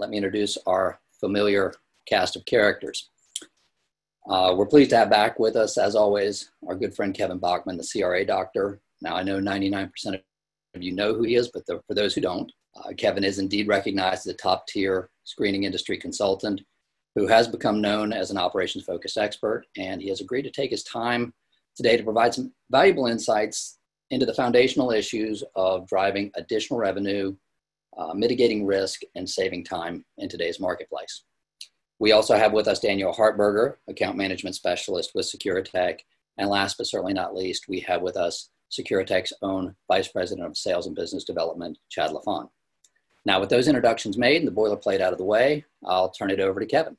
let me introduce our familiar cast of characters. Uh, we're pleased to have back with us, as always, our good friend Kevin Bachman, the CRA doctor. Now, I know 99% of you know who he is, but the, for those who don't, uh, Kevin is indeed recognized as a top tier screening industry consultant who has become known as an operations focused expert. And he has agreed to take his time today to provide some valuable insights into the foundational issues of driving additional revenue, uh, mitigating risk, and saving time in today's marketplace. We also have with us Daniel Hartberger, account management specialist with Securitech. And last but certainly not least, we have with us Securitech's own Vice President of Sales and Business Development, Chad LaFon. Now, with those introductions made and the boilerplate out of the way, I'll turn it over to Kevin.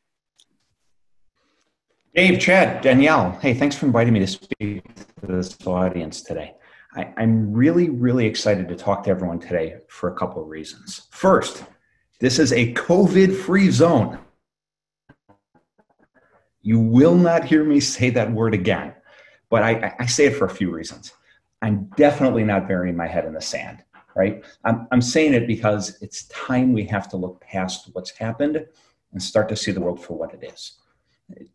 Dave, Chad, Danielle, hey, thanks for inviting me to speak to this audience today. I, am really, really excited to talk to everyone today for a couple of reasons. First, this is a COVID free zone. You will not hear me say that word again, but I, I say it for a few reasons. I'm definitely not burying my head in the sand right? I'm, I'm saying it because it's time we have to look past what's happened and start to see the world for what it is.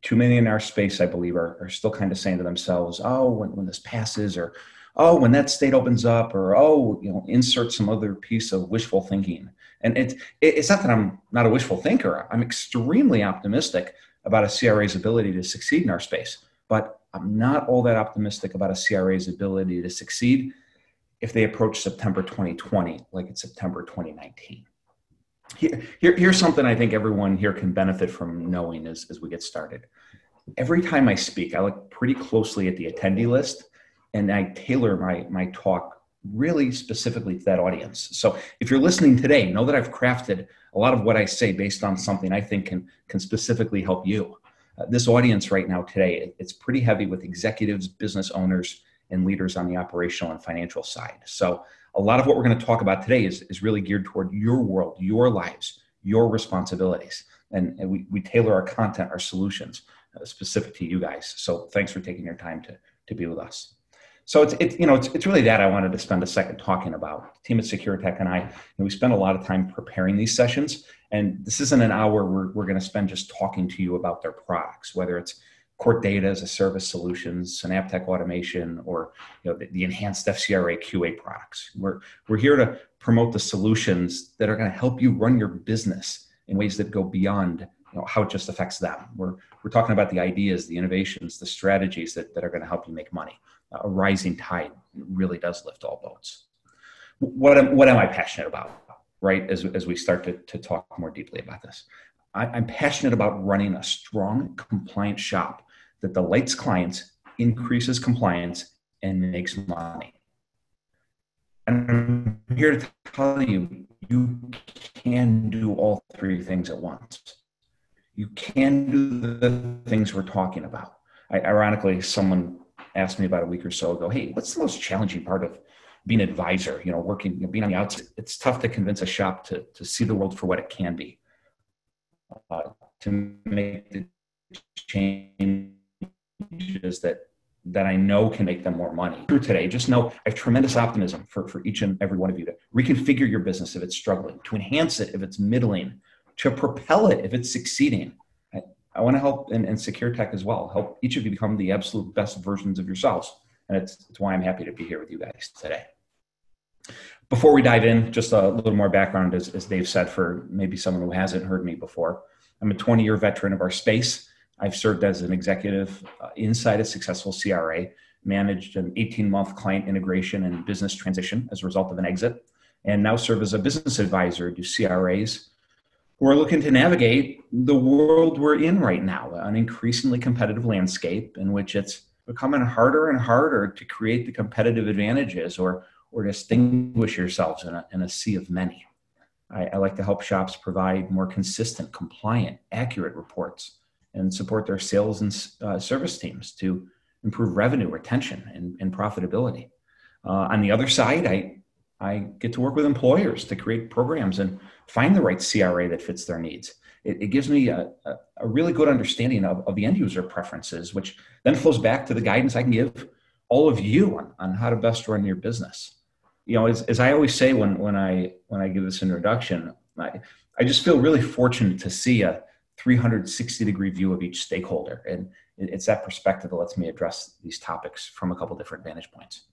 Too many in our space, I believe, are, are still kind of saying to themselves, oh, when, when this passes, or oh, when that state opens up, or oh, you know, insert some other piece of wishful thinking. And it, it's not that I'm not a wishful thinker. I'm extremely optimistic about a CRA's ability to succeed in our space, but I'm not all that optimistic about a CRA's ability to succeed if they approach September 2020 like it's September 2019. Here, here, here's something I think everyone here can benefit from knowing as, as we get started. Every time I speak, I look pretty closely at the attendee list and I tailor my, my talk really specifically to that audience. So if you're listening today, know that I've crafted a lot of what I say based on something I think can, can specifically help you. Uh, this audience right now today, it's pretty heavy with executives, business owners, and leaders on the operational and financial side. So, a lot of what we're going to talk about today is, is really geared toward your world, your lives, your responsibilities. And, and we, we tailor our content, our solutions uh, specific to you guys. So, thanks for taking your time to, to be with us. So it's, it's you know it's, it's really that I wanted to spend a second talking about. The team at Securitech and I, know, we spend a lot of time preparing these sessions, and this isn't an hour we're, we're going to spend just talking to you about their products, whether it's Court Data as a Service Solutions, Synaptech Automation, or you know, the, the, enhanced FCRA QA products. We're, we're here to promote the solutions that are going to help you run your business in ways that go beyond you know, how it just affects them. We're, we're talking about the ideas, the innovations, the strategies that, that are going to help you make money. A rising tide really does lift all boats. What am, what am I passionate about, right, as, as we start to, to talk more deeply about this? I, I'm passionate about running a strong, compliant shop that delights clients, increases compliance, and makes money. And I'm here to tell you, you can do all three things at once. You can do the things we're talking about. I, ironically, someone asked me about a week or so ago, "Hey, what's the most challenging part of being an advisor? You know, working, you know, being on the outside. It's tough to convince a shop to to see the world for what it can be, uh, to make the changes that that I know can make them more money. Through today, just know I have tremendous optimism for, for each and every one of you to reconfigure your business if it's struggling, to enhance it if it's middling, to propel it if it's succeeding. I, want to help and, and Securitech as well, help each of you become the absolute best versions of yourselves. And it's, it's why I'm happy to be here with you guys today. Before we dive in, just a little more background, as, as Dave said, for maybe someone who hasn't heard me before. I'm a 20 year veteran of our space. I've served as an executive uh, inside a successful CRA, managed an 18 month client integration and business transition as a result of an exit, and now serve as a business advisor to CRAs who are looking to navigate the world we're in right now, an increasingly competitive landscape in which it's becoming harder and harder to create the competitive advantages or, or distinguish yourselves in a, in a sea of many. I, I like to help shops provide more consistent, compliant, accurate reports and support their sales and uh, service teams to improve revenue retention and, and profitability. Uh, on the other side, I, I get to work with employers to create programs and find the right CRA that fits their needs. It, it gives me a, a, a, really good understanding of, of the end user preferences, which then flows back to the guidance I can give all of you on, on how to best run your business. You know, as, as I always say when, when I when I give this introduction, I, I just feel really fortunate to see a 360 degree view of each stakeholder. And it's that perspective that lets me address these topics from a couple different vantage points.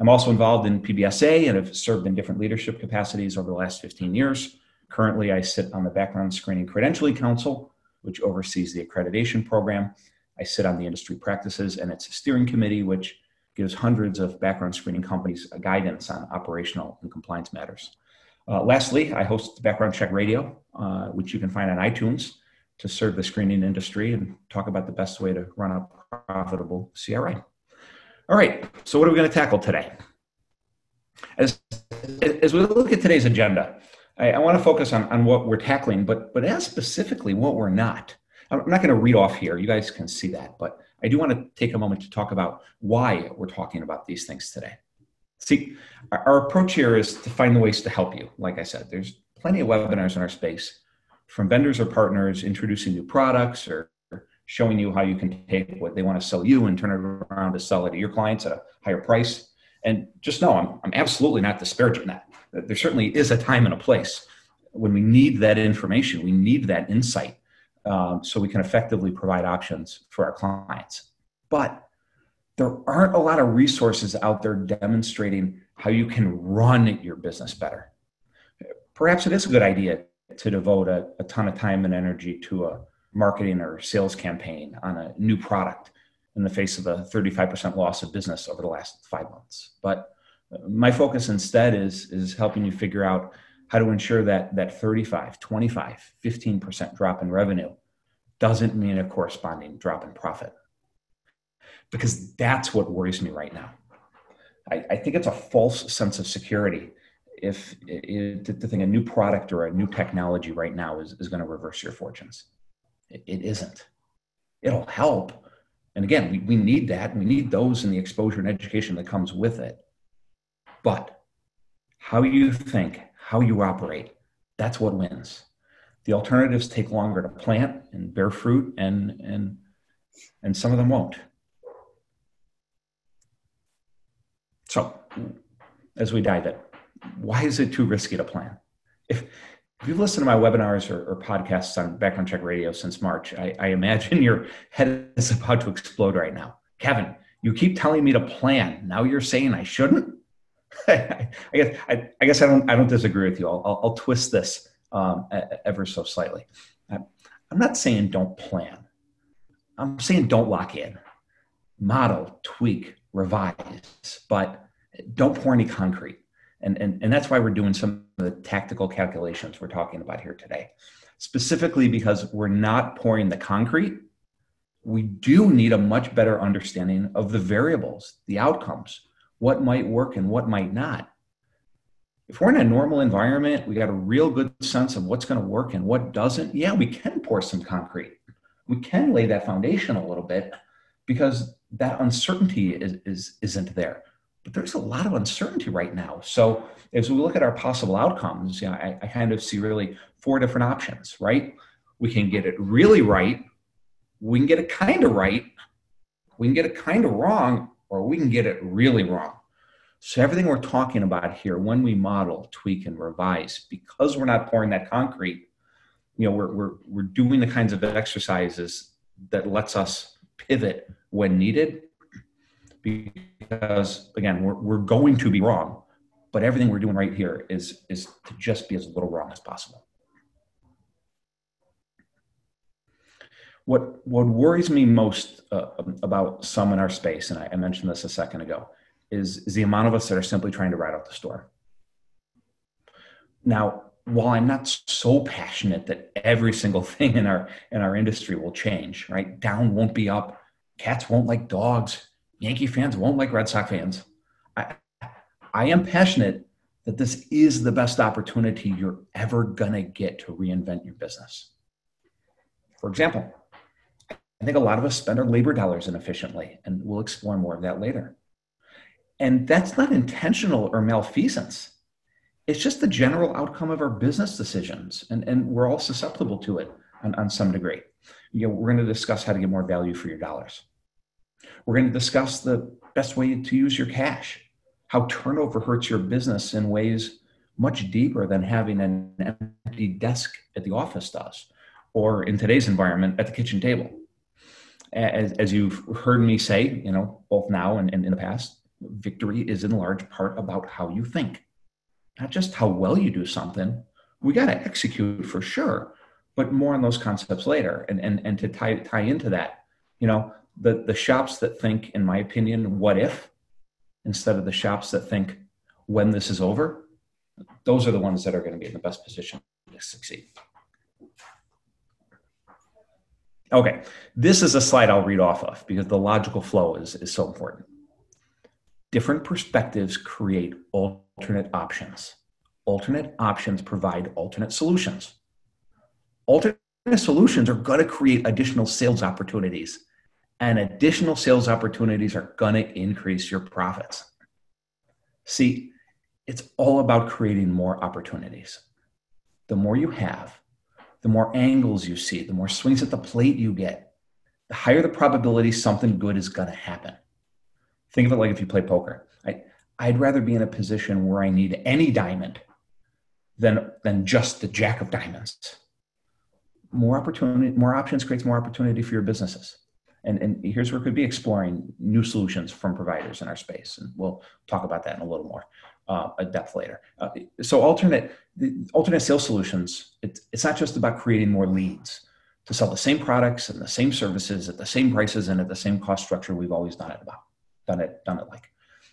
I'm also involved in PBSA and have served in different leadership capacities over the last 15 years. Currently, I sit on the Background Screening Credentialing Council, which oversees the accreditation program. I sit on the industry practices and its steering committee, which gives hundreds of background screening companies guidance on operational and compliance matters. Uh, lastly, I host the Background Check Radio, uh, which you can find on iTunes to serve the screening industry and talk about the best way to run a profitable CRA. All right, so what are we going to tackle today? As, as we look at today's agenda, I, I want to focus on, on what we're tackling, but, but as specifically what we're not. I'm not going to read off here, you guys can see that, but I do want to take a moment to talk about why we're talking about these things today. See, our approach here is to find the ways to help you. Like I said, there's plenty of webinars in our space from vendors or partners introducing new products or showing you how you can take what they want to sell you and turn it around to sell it to your clients at a higher price. And just know I'm, I'm absolutely not disparaging that. There certainly is a time and a place when we need that information, we need that insight um, so we can effectively provide options for our clients. But there aren't a lot of resources out there demonstrating how you can run your business better. Perhaps it is a good idea to devote a, a ton of time and energy to a marketing or sales campaign on a new product in the face of a 35% loss of business over the last five months. But uh, my focus instead is, is helping you figure out how to ensure that that 35, 25, 15% drop in revenue doesn't mean a corresponding drop in profit. Because that's what worries me right now. I, I think it's a false sense of security if it, to think a new product or a new technology right now is, is going to reverse your fortunes. It, isn't. It'll help. And again, we, we need that. We need those and the exposure and education that comes with it. But how you think, how you operate, that's what wins. The alternatives take longer to plant and bear fruit, and, and, and some of them won't. So, as we dive in, why is it too risky to plan? If, if you've listened to my webinars or, or, podcasts on Background Check Radio since March, I, I, imagine your head is about to explode right now. Kevin, you keep telling me to plan. Now you're saying I shouldn't. I, guess I, I, guess I don't I don't disagree with you. I'll, I'll, I'll twist this um, ever so slightly. I'm not saying don't plan. I'm saying don't lock in. Model, tweak, revise, but don't pour any concrete. And, and, and that's why we're doing some of the tactical calculations we're talking about here today. Specifically because we're not pouring the concrete, we do need a much better understanding of the variables, the outcomes, what might work and what might not. If we're in a normal environment, we got a real good sense of what's going to work and what doesn't. Yeah, we can pour some concrete. We can lay that foundation a little bit because that uncertainty is, is, isn't there but there's a lot of uncertainty right now. So as we look at our possible outcomes, you know, I, I kind of see really four different options, right? We can get it really right, we can get it kind of right, we can get it kind of wrong, or we can get it really wrong. So everything we're talking about here, when we model, tweak, and revise, because we're not pouring that concrete, you know, we're we're we're doing the kinds of exercises that lets us pivot when needed because again we're, we're going to be wrong but everything we're doing right here is is to just be as little wrong as possible. What what worries me most uh, about some in our space and I, I mentioned this a second ago is is the amount of us that are simply trying to ride out the storm. Now while i'm not so passionate that every single thing in our in our industry will change right? Down won't be up. Cats won't like dogs Yankee fans won't like Red Sox fans. I, I am passionate that this is the best opportunity you're ever going to get to reinvent your business. For example, I think a lot of us spend our labor dollars inefficiently, and we'll explore more of that later. And that's not intentional or malfeasance. It's just the general outcome of our business decisions, and, and we're all susceptible to it on, on some degree. You know, we're going to discuss how to get more value for your dollars. We're going to discuss the best way to use your cash, how turnover hurts your business in ways much deeper than having an empty desk at the office does, or in today's environment at the kitchen table. As, as you've heard me say, you know, both now and, and in the past, victory is in large part about how you think, not just how well you do something. We got to execute for sure, but more on those concepts later. And, and, and to tie, tie into that, you know, the, the shops that think, in my opinion, what if, instead of the shops that think, when this is over, those are the ones that are going to be in the best position to succeed. Okay, this is a slide I'll read off of because the logical flow is, is so important. Different perspectives create alternate options. Alternate options provide alternate solutions. Alternate solutions are going to create additional sales opportunities, and additional sales opportunities are going to increase your profits. See, it's all about creating more opportunities. The more you have, the more angles you see, the more swings at the plate you get, the higher the probability something good is going to happen. Think of it like if you play poker. I, I'd rather be in a position where I need any diamond than, than just the jack of diamonds. More opportunity, more options creates more opportunity for your businesses. And, and here's where we could be exploring new solutions from providers in our space. And we'll talk about that in a little more uh, depth later. Uh, so alternate alternate sales solutions. It's, it's not just about creating more leads to sell the same products and the same services at the same prices and at the same cost structure we've always done it about done it done it like.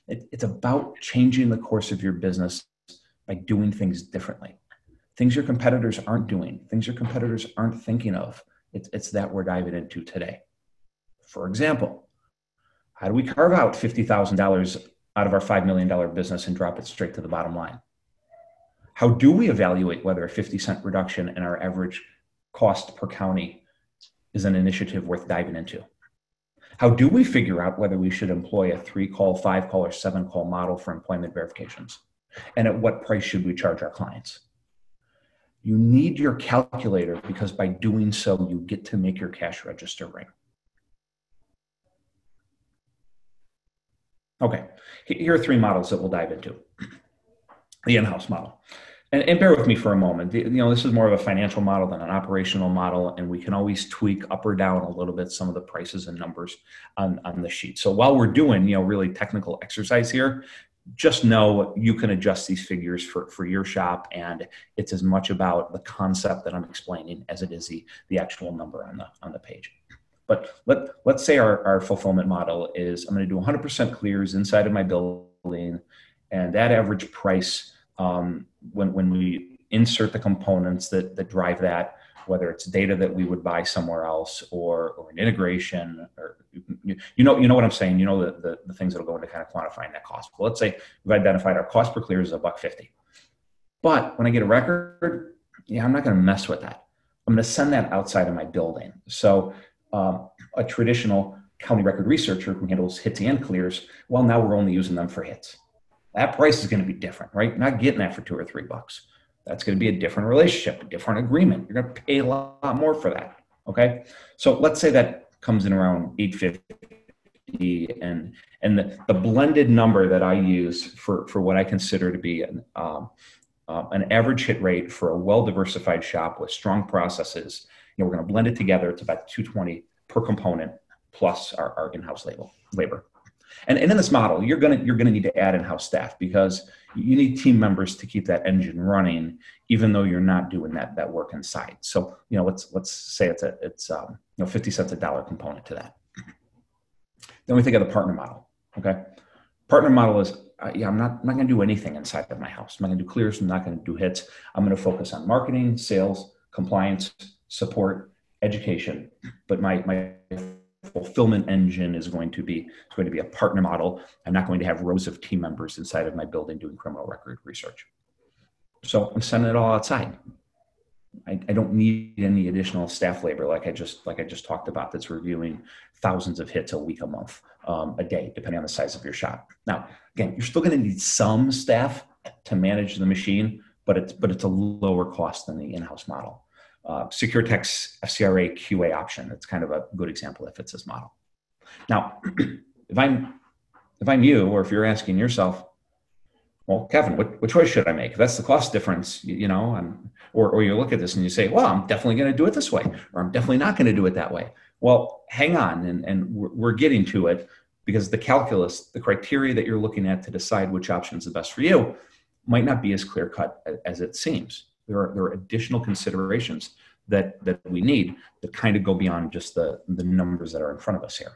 It, it's about changing the course of your business by doing things differently. Things your competitors aren't doing, things your competitors aren't thinking of. It's, it's that we're diving into today. For example, how do we carve out $50,000 out of our $5 million business and drop it straight to the bottom line? How do we evaluate whether a 50 cent reduction in our average cost per county is an initiative worth diving into? How do we figure out whether we should employ a three call, five call, or seven call model for employment verifications? And at what price should we charge our clients? You need your calculator because by doing so, you get to make your cash register ring. Okay, here are three models that we'll dive into. The in-house model. And, and, bear with me for a moment. You know, this is more of a financial model than an operational model, and we can always tweak up or down a little bit some of the prices and numbers on, on the sheet. So while we're doing, you know, really technical exercise here, just know you can adjust these figures for, for your shop, and it's as much about the concept that I'm explaining as it is the, the actual number on the on the page. But let, let's say our, our fulfillment model is I'm going to do 100% clears inside of my building, and that average price um, when, when we insert the components that, that drive that, whether it's data that we would buy somewhere else or, or an integration, or you, you know you know what I'm saying. You know the, the, the things that'll go into kind of quantifying that cost. Well, let's say we've identified our cost per clear is a buck fifty, but when I get a record, yeah, I'm not going to mess with that. I'm going to send that outside of my building. So um, a traditional county record researcher who handles hits and clears, well, now we're only using them for hits. That price is going to be different, right? Not getting that for two or three bucks. That's going to be a different relationship, a different agreement. You're going to pay a lot more for that. Okay. So let's say that comes in around 850 and and the, the blended number that I use for, for what I consider to be an, um, uh, an average hit rate for a well diversified shop with strong processes know, we're going to blend it together. It's about 220 per component plus our, our in-house label, labor. And, and in this model, you're going to you're to need to add in-house staff because you need team members to keep that engine running, even though you're not doing that that work inside. So you know, let's let's say it's a it's um, you know 50 cents a dollar component to that. Then we think of the partner model. Okay, partner model is uh, yeah, I'm not I'm not going to do anything inside of my house. I'm not going to do clears. I'm not going to do hits. I'm going to focus on marketing, sales, compliance, support, education, but my, my fulfillment engine is going to be it's going to be a partner model. I'm not going to have rows of team members inside of my building doing criminal record research. So I'm sending it all outside. I, I, don't need any additional staff labor like I just like I just talked about that's reviewing thousands of hits a week, a month, um, a day, depending on the size of your shop. Now, again, you're still going to need some staff to manage the machine, but it's but it's a lower cost than the in-house model uh, SecureTech's FCRA QA option. It's kind of a good example that fits this model. Now, if I'm if I'm you, or if you're asking yourself, well, Kevin, what, what choice should I make? If that's the cost difference, you, you know, I'm, or, or you look at this and you say, well, I'm definitely going to do it this way, or I'm definitely not going to do it that way. Well, hang on, and, and we're, we're getting to it because the calculus, the criteria that you're looking at to decide which option is the best for you, might not be as clear cut as it seems. There are, there are additional considerations that, that we need that kind of go beyond just the, the numbers that are in front of us here.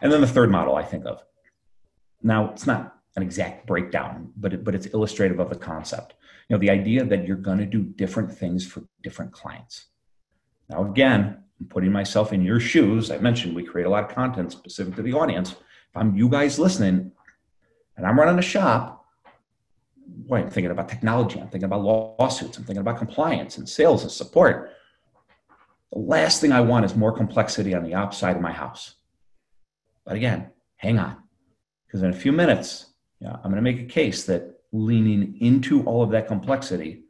And then the third model I think of. Now, it's not an exact breakdown, but, it, but it's illustrative of the concept. You know, the idea that you're going to do different things for different clients. Now, again, I'm putting myself in your shoes. I mentioned we create a lot of content specific to the audience. If I'm you guys listening and I'm running a shop, I'm thinking about technology, I'm thinking about lawsuits, I'm thinking about compliance and sales and support. The last thing I want is more complexity on the outside of my house. But again, hang on, because in a few minutes, yeah, I'm going to make a case that leaning into all of that complexity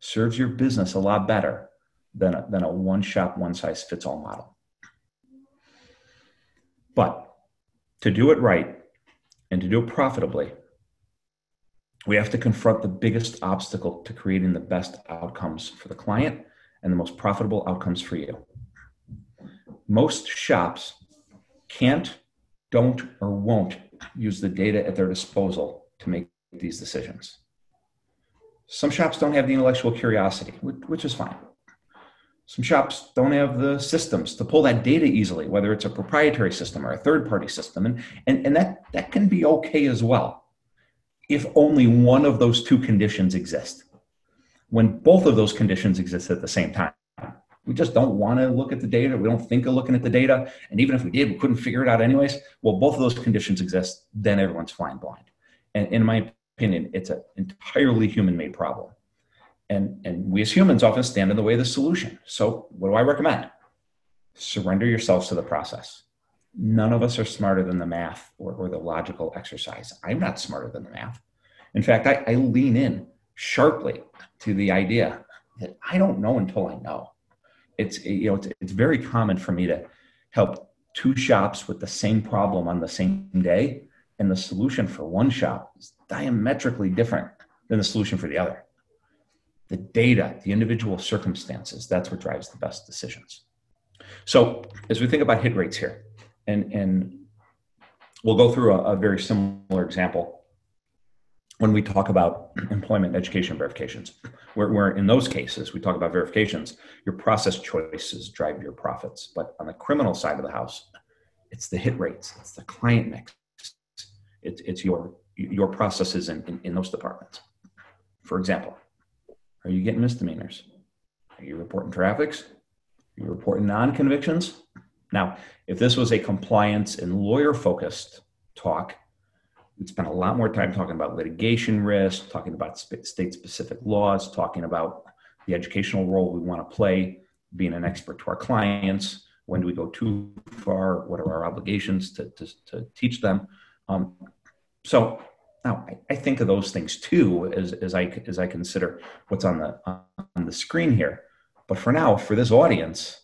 serves your business a lot better than a, than a one shop, one size fits all model. But to do it right and to do it profitably, we have to confront the biggest obstacle to creating the best outcomes for the client and the most profitable outcomes for you. Most shops can't, don't, or won't use the data at their disposal to make these decisions. Some shops don't have the intellectual curiosity, which is fine. Some shops don't have the systems to pull that data easily, whether it's a proprietary system or a third party system. And, and, and that, that can be okay as well if only one of those two conditions exist. When both of those conditions exist at the same time, we just don't want to look at the data. We don't think of looking at the data. And even if we did, we couldn't figure it out anyways. Well, both of those conditions exist, then everyone's flying blind. And in my opinion, it's an entirely human made problem and and we as humans often stand in the way of the solution so what do i recommend surrender yourselves to the process none of us are smarter than the math or, or the logical exercise. I'm not smarter than the math. In fact I, I lean in sharply to the idea that i don't know until i know. It's you know it's, it's very common for me to help two shops with the same problem on the same day and the solution for one shop is diametrically different than the solution for the other. The data, the individual circumstances, that's what drives the best decisions. So as we think about hit rates here, and, and we'll go through a, a very similar example when we talk about employment education verifications, where, where in those cases, we talk about verifications, your process choices drive your profits. But on the criminal side of the house, it's the hit rates, it's the client mix, it's, it's your, your processes in, in, in those departments. For example, are you getting misdemeanors? Are you reporting traffics? Are you reporting non convictions? Now, if this was a compliance and lawyer focused talk, we'd spend a lot more time talking about litigation risk, talking about state specific laws, talking about the educational role we want to play, being an expert to our clients. When do we go too far? What are our obligations to, to, to teach them? Um, so now, I, I, think of those things too as, as I as I consider what's on the on the screen here. But for now, for this audience,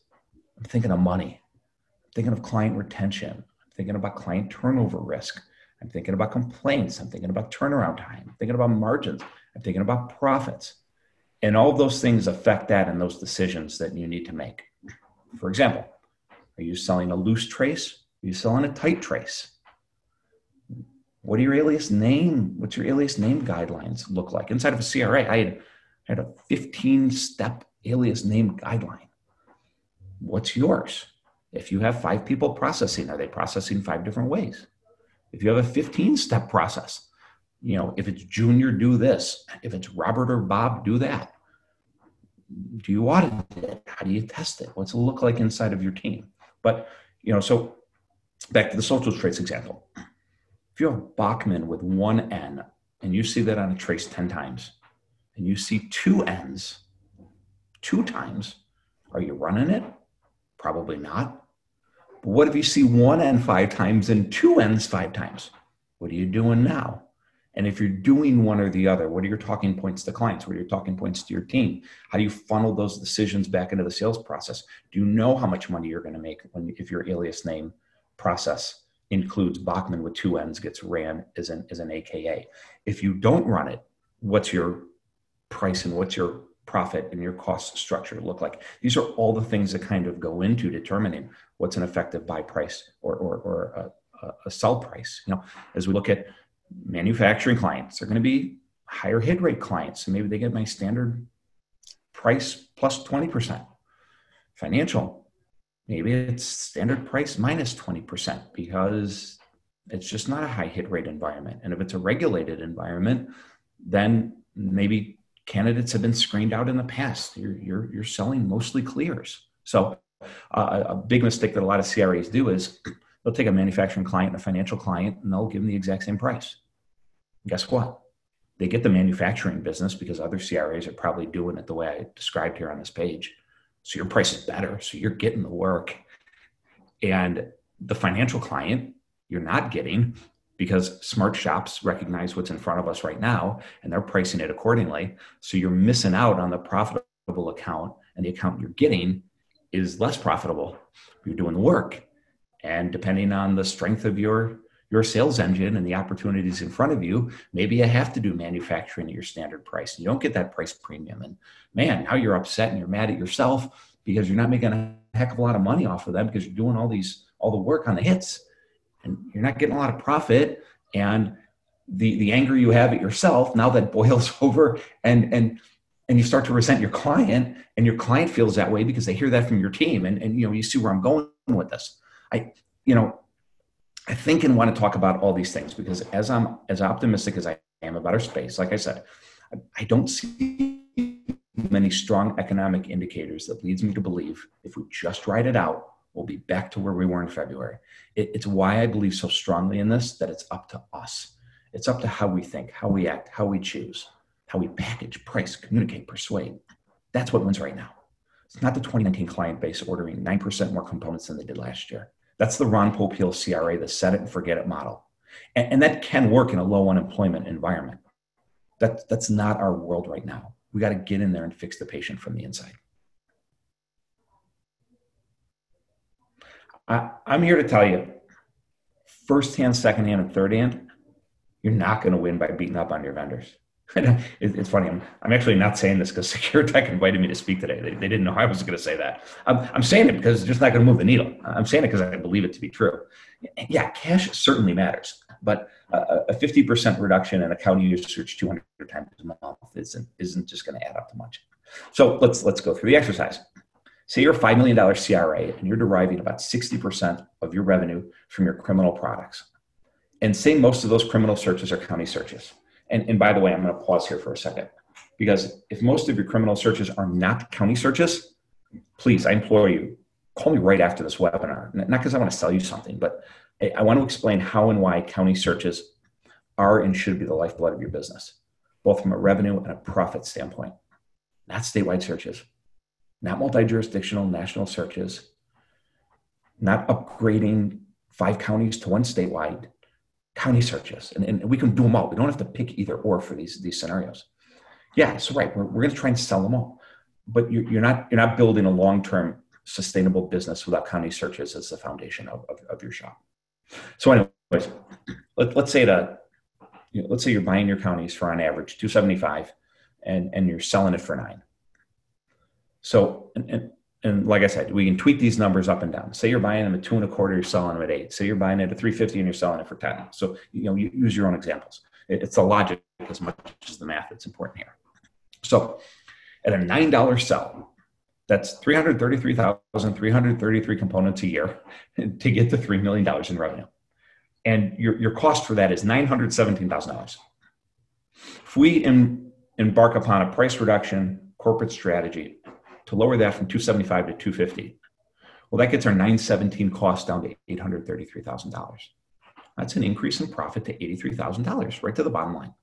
I'm thinking of money. Thinking of client retention. I'm thinking about client turnover risk. I'm thinking about complaints. I'm thinking about turnaround time. I'm thinking about margins. I'm thinking about profits. And all those things affect that and those decisions that you need to make. For example, are you selling a loose trace? Are you selling a tight trace? What do your alias name? What's your alias name guidelines look like? Inside of a CRA, I had, I had a 15 step alias name guideline. What's yours? If you have five people processing, are they processing five different ways? If you have a 15 step process, you know, if it's Junior, do this. If it's Robert or Bob, do that. Do you audit it? How do you test it? What's it look like inside of your team? But, you know, so back to the social trace example if you have Bachman with one N and you see that on a trace 10 times and you see two N's two times, are you running it? Probably not. But what if you see one N five times and two N's five times? What are you doing now? And if you're doing one or the other, what are your talking points to clients? What are your talking points to your team? How do you funnel those decisions back into the sales process? Do you know how much money you're going to make when if your alias name process includes Bachman with two N's gets ran as an, as an AKA. If you don't run it, what's your price and what's your profit and your cost structure look like? These are all the things that kind of go into determining what's an effective buy price or, or, or a, a sell price. You know, as we look at manufacturing clients, they're going to be higher hit rate clients. So maybe they get my standard price plus 20%. Financial, maybe it's standard price minus 20% because it's just not a high hit rate environment. And if it's a regulated environment, then maybe candidates have been screened out in the past. You're, you're, you're selling mostly clears. So uh, a big mistake that a lot of CRAs do is they'll take a manufacturing client and a financial client and they'll give them the exact same price. And guess what? They get the manufacturing business because other CRAs are probably doing it the way I described here on this page. So your price is better. So you're getting the work. And the financial client, you're not getting because smart shops recognize what's in front of us right now and they're pricing it accordingly. So you're missing out on the profitable account, and the account you're getting is less profitable. You're doing the work. And depending on the strength of your your sales engine and the opportunities in front of you, maybe you have to do manufacturing at your standard price. You don't get that price premium. And man, now you're upset and you're mad at yourself because you're not making a heck of a lot of money off of them because you're doing all these all the work on the hits and you're not getting a lot of profit and the the anger you have at yourself now that boils over and and and you start to resent your client and your client feels that way because they hear that from your team and and you know you see where i'm going with this. I you know i think and want to talk about all these things because as i'm as optimistic as i am about our space like i said i, I don't see many strong economic indicators that leads me to believe if we just write it out we'll be back to where we were in february it, it's why I believe so strongly in this that it's up to us. It's up to how we think, how we act, how we choose, how we package, price, communicate, persuade. That's what wins right now. It's not the 2019 client base ordering 9% more components than they did last year. That's the Ron Popeil CRA, the set it and forget it model. And, and that can work in a low unemployment environment. That, that's not our world right now. We got to get in there and fix the patient from the inside. I, am here to tell you, first hand, second hand, and third hand, you're not going to win by beating up on your vendors. it's funny. I'm, I'm actually not saying this because SecureTech invited me to speak today. They, they didn't know I was going to say that. I'm, I'm saying it because it's just not going to move the needle. I'm saying it because I believe it to be true. Yeah, cash certainly matters, but a 50% reduction in account usage 200 times a month isn't, isn't just going to add up to much. So let's, let's go through the exercise. Say you're a $5 million CRA and you're deriving about 60% of your revenue from your criminal products. And say most of those criminal searches are county searches. And, and by the way, I'm going to pause here for a second because if most of your criminal searches are not county searches, please, I implore you, call me right after this webinar. Not because I want to sell you something, but I want to explain how and why county searches are and should be the lifeblood of your business, both from a revenue and a profit standpoint, not statewide searches not multi jurisdictional national searches, not upgrading five counties to one statewide, county searches. And, and we can do them all. We don't have to pick either or for these, these scenarios. Yeah, so right, we're, we're going to try and sell them all. But you're, you're not, you're not building a long term sustainable business without county searches as the foundation of, of, of your shop. So, anyways, let, let's say that let's say you're buying your counties for on average 275 and, and you're selling it for nine. So, and, and, and, like I said, we can tweak these numbers up and down. Say you're buying them at two and a quarter, you're selling them at eight. Say you're buying it at 350 and you're selling it for 10. So, you know, you use your own examples. It, it's the logic as much as the math that's important here. So, at a $9 sell, that's 333,333 components a year to get to $3 million in revenue. And your, your cost for that is $917,000. If we em, embark upon a price reduction corporate strategy to lower that from 275 to 250. Well, that gets our 917 cost down to $833,000. That's an increase in profit to $83,000, right to the bottom line.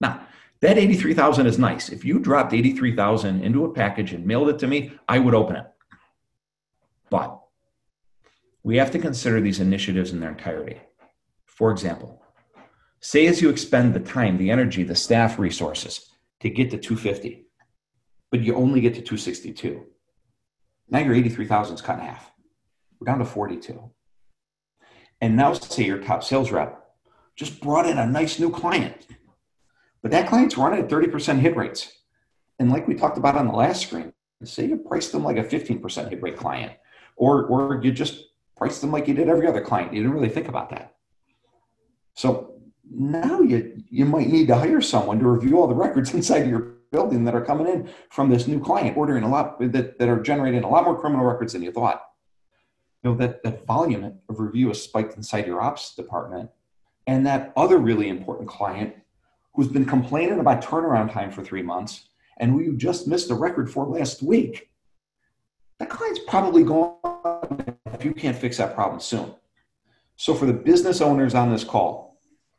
Now, that 83,000 is nice. If you dropped 83,000 into a package and mailed it to me, I would open it. But we have to consider these initiatives in their entirety. For example, say as you expend the time, the energy, the staff resources to get to 250, but you only get to 262. Now your 83,000 is cut in half. We're down to 42. And now, say your top sales rep just brought in a nice new client, but that client's running at 30% hit rates. And like we talked about on the last screen, say you priced them like a 15% hit rate client, or, or you just priced them like you did every other client. You didn't really think about that. So now you, you might need to hire someone to review all the records inside of your building that are coming in from this new client, ordering a lot that, that are generating a lot more criminal records than you thought. You know, that, that volume of review has spiked inside your ops department. And that other really important client who's been complaining about turnaround time for three months and who you just missed a record for last week, that client's probably gone if you can't fix that problem soon. So for the business owners on this call,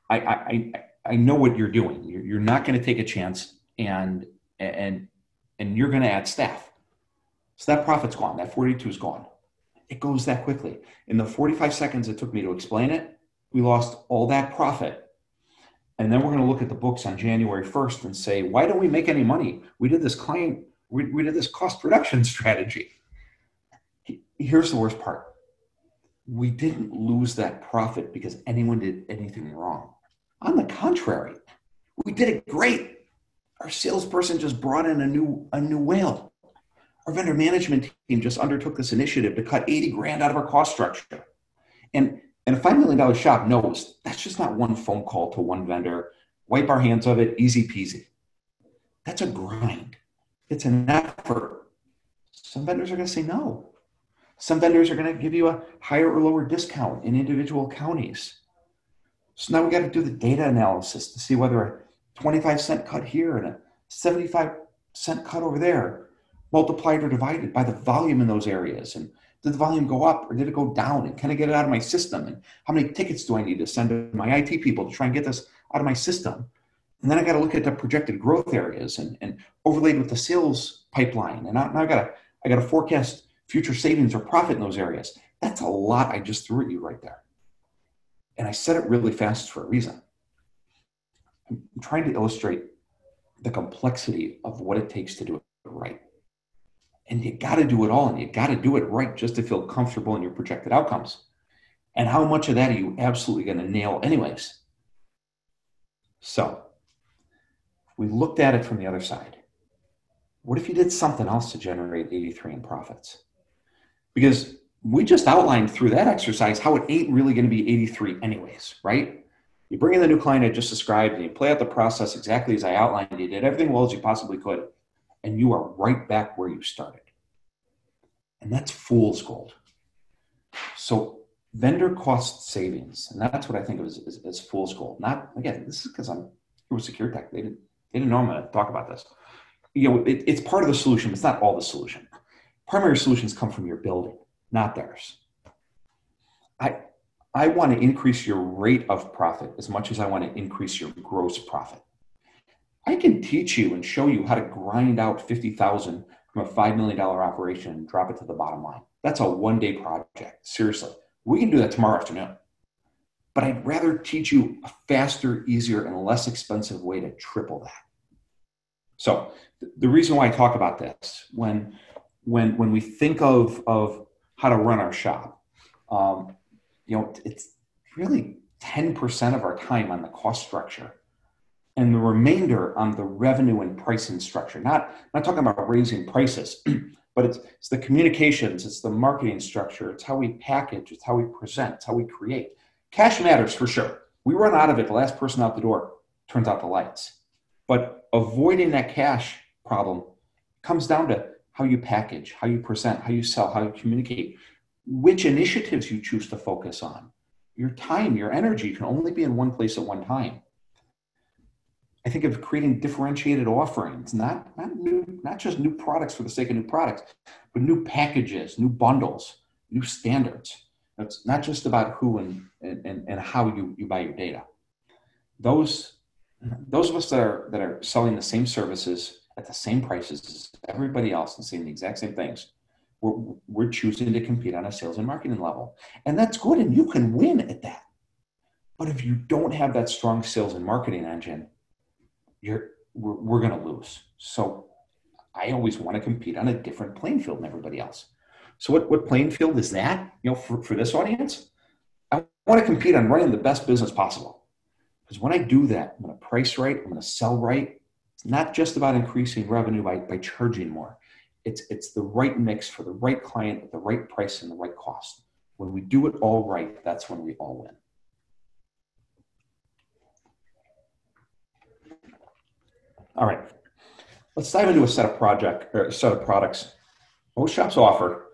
I, I, I know what you're doing. You're, you're not going to take a chance and and and you're going to add staff. So that profit's gone. That 42 is gone. It goes that quickly. In the 45 seconds it took me to explain it, we lost all that profit. And then we're going to look at the books on January 1st and say, why don't we make any money? We did this client, we, we did this cost reduction strategy. Here's the worst part. We didn't lose that profit because anyone did anything wrong. On the contrary, we did it great our salesperson just brought in a new a new whale. Our vendor management team just undertook this initiative to cut 80 grand out of our cost structure. And and a $5 million shop knows that's just not one phone call to one vendor, wipe our hands of it, easy peasy. That's a grind. It's an effort. Some vendors are going to say no. Some vendors are going to give you a higher or lower discount in individual counties. So now we got to do the data analysis to see whether 25 cent cut here and a 75 cent cut over there, multiplied or divided by the volume in those areas. And did the volume go up or did it go down? And can I get it out of my system? And how many tickets do I need to send to my IT people to try and get this out of my system? And then I got to look at the projected growth areas and, and overlaid with the sales pipeline. And now I got to I got to forecast future savings or profit in those areas. That's a lot I just threw at you right there. And I said it really fast for a reason. I'm trying to illustrate the complexity of what it takes to do it right. And you got to do it all, and you got to do it right just to feel comfortable in your projected outcomes. And how much of that are you absolutely going to nail, anyways? So, we looked at it from the other side. What if you did something else to generate 83 in profits? Because we just outlined through that exercise how it ain't really going to be 83 anyways, right? You bring in the new client I just described and you play out the process exactly as I outlined. You did everything well as you possibly could, and you are right back where you started. And that's fool's gold. So vendor cost savings, and that's what I think of as, as, as fool's gold. Not again, this is because I'm with Secure Tech. They didn't, they didn't know I'm going to talk about this. You know, it, it's part of the solution. It's not all the solution. Primary solutions come from your building, not theirs. I, I want to increase your rate of profit as much as I want to increase your gross profit. I can teach you and show you how to grind out 50,000 from a $5 million operation and drop it to the bottom line. That's a one day project. Seriously. We can do that tomorrow afternoon. But I'd rather teach you a faster, easier, and less expensive way to triple that. So the reason why I talk about this, when when when we think of of how to run our shop, um, you know, it's really 10% of our time on the cost structure and the remainder on the revenue and pricing structure. Not, not talking about raising prices, but it's, it's the communications, it's the marketing structure, it's how we package, it's how we present, it's how we create. Cash matters for sure. We run out of it, the last person out the door turns out the lights. But avoiding that cash problem comes down to how you package, how you present, how you sell, how you communicate, which initiatives you choose to focus on. Your time, your energy can only be in one place at one time. I think of creating differentiated offerings, not, not, new, not just new products for the sake of new products, but new packages, new bundles, new standards. It's not just about who and, and, and how you, you buy your data. Those, those of us that are, that are selling the same services at the same prices as everybody else and saying the exact same things we're, we're choosing to compete on a sales and marketing level. And that's good, and you can win at that. But if you don't have that strong sales and marketing engine, you're we're, we're going to lose. So I always want to compete on a different playing field than everybody else. So what, what playing field is that? You know, for, for this audience, I want to compete on running the best business possible. Because when I do that, I'm going to price right, I'm going to sell right. It's not just about increasing revenue by, by charging more. It's, it's the right mix for the right client at the right price and the right cost. When we do it all right, that's when we all win. All right, let's dive into a set of project or set of products most shops offer,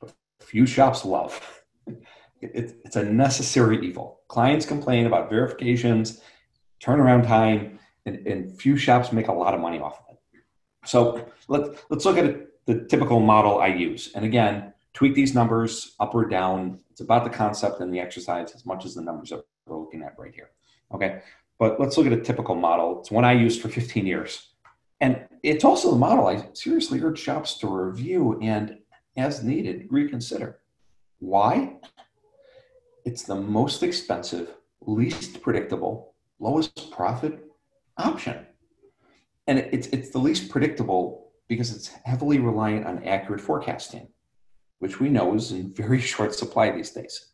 but few shops love. It, it's a necessary evil. Clients complain about verifications, turnaround time, and, and few shops make a lot of money off of. So let, let's look at the typical model I use. And again, tweak these numbers up or down. It's about the concept and the exercise as much as the numbers that we're looking at right here. Okay. But let's look at a typical model. It's one I used for 15 years. And it's also the model I seriously urge shops to review and, as needed, reconsider. Why? It's the most expensive, least predictable, lowest profit option. And it's, it's the least predictable because it's heavily reliant on accurate forecasting, which we know is in very short supply these days.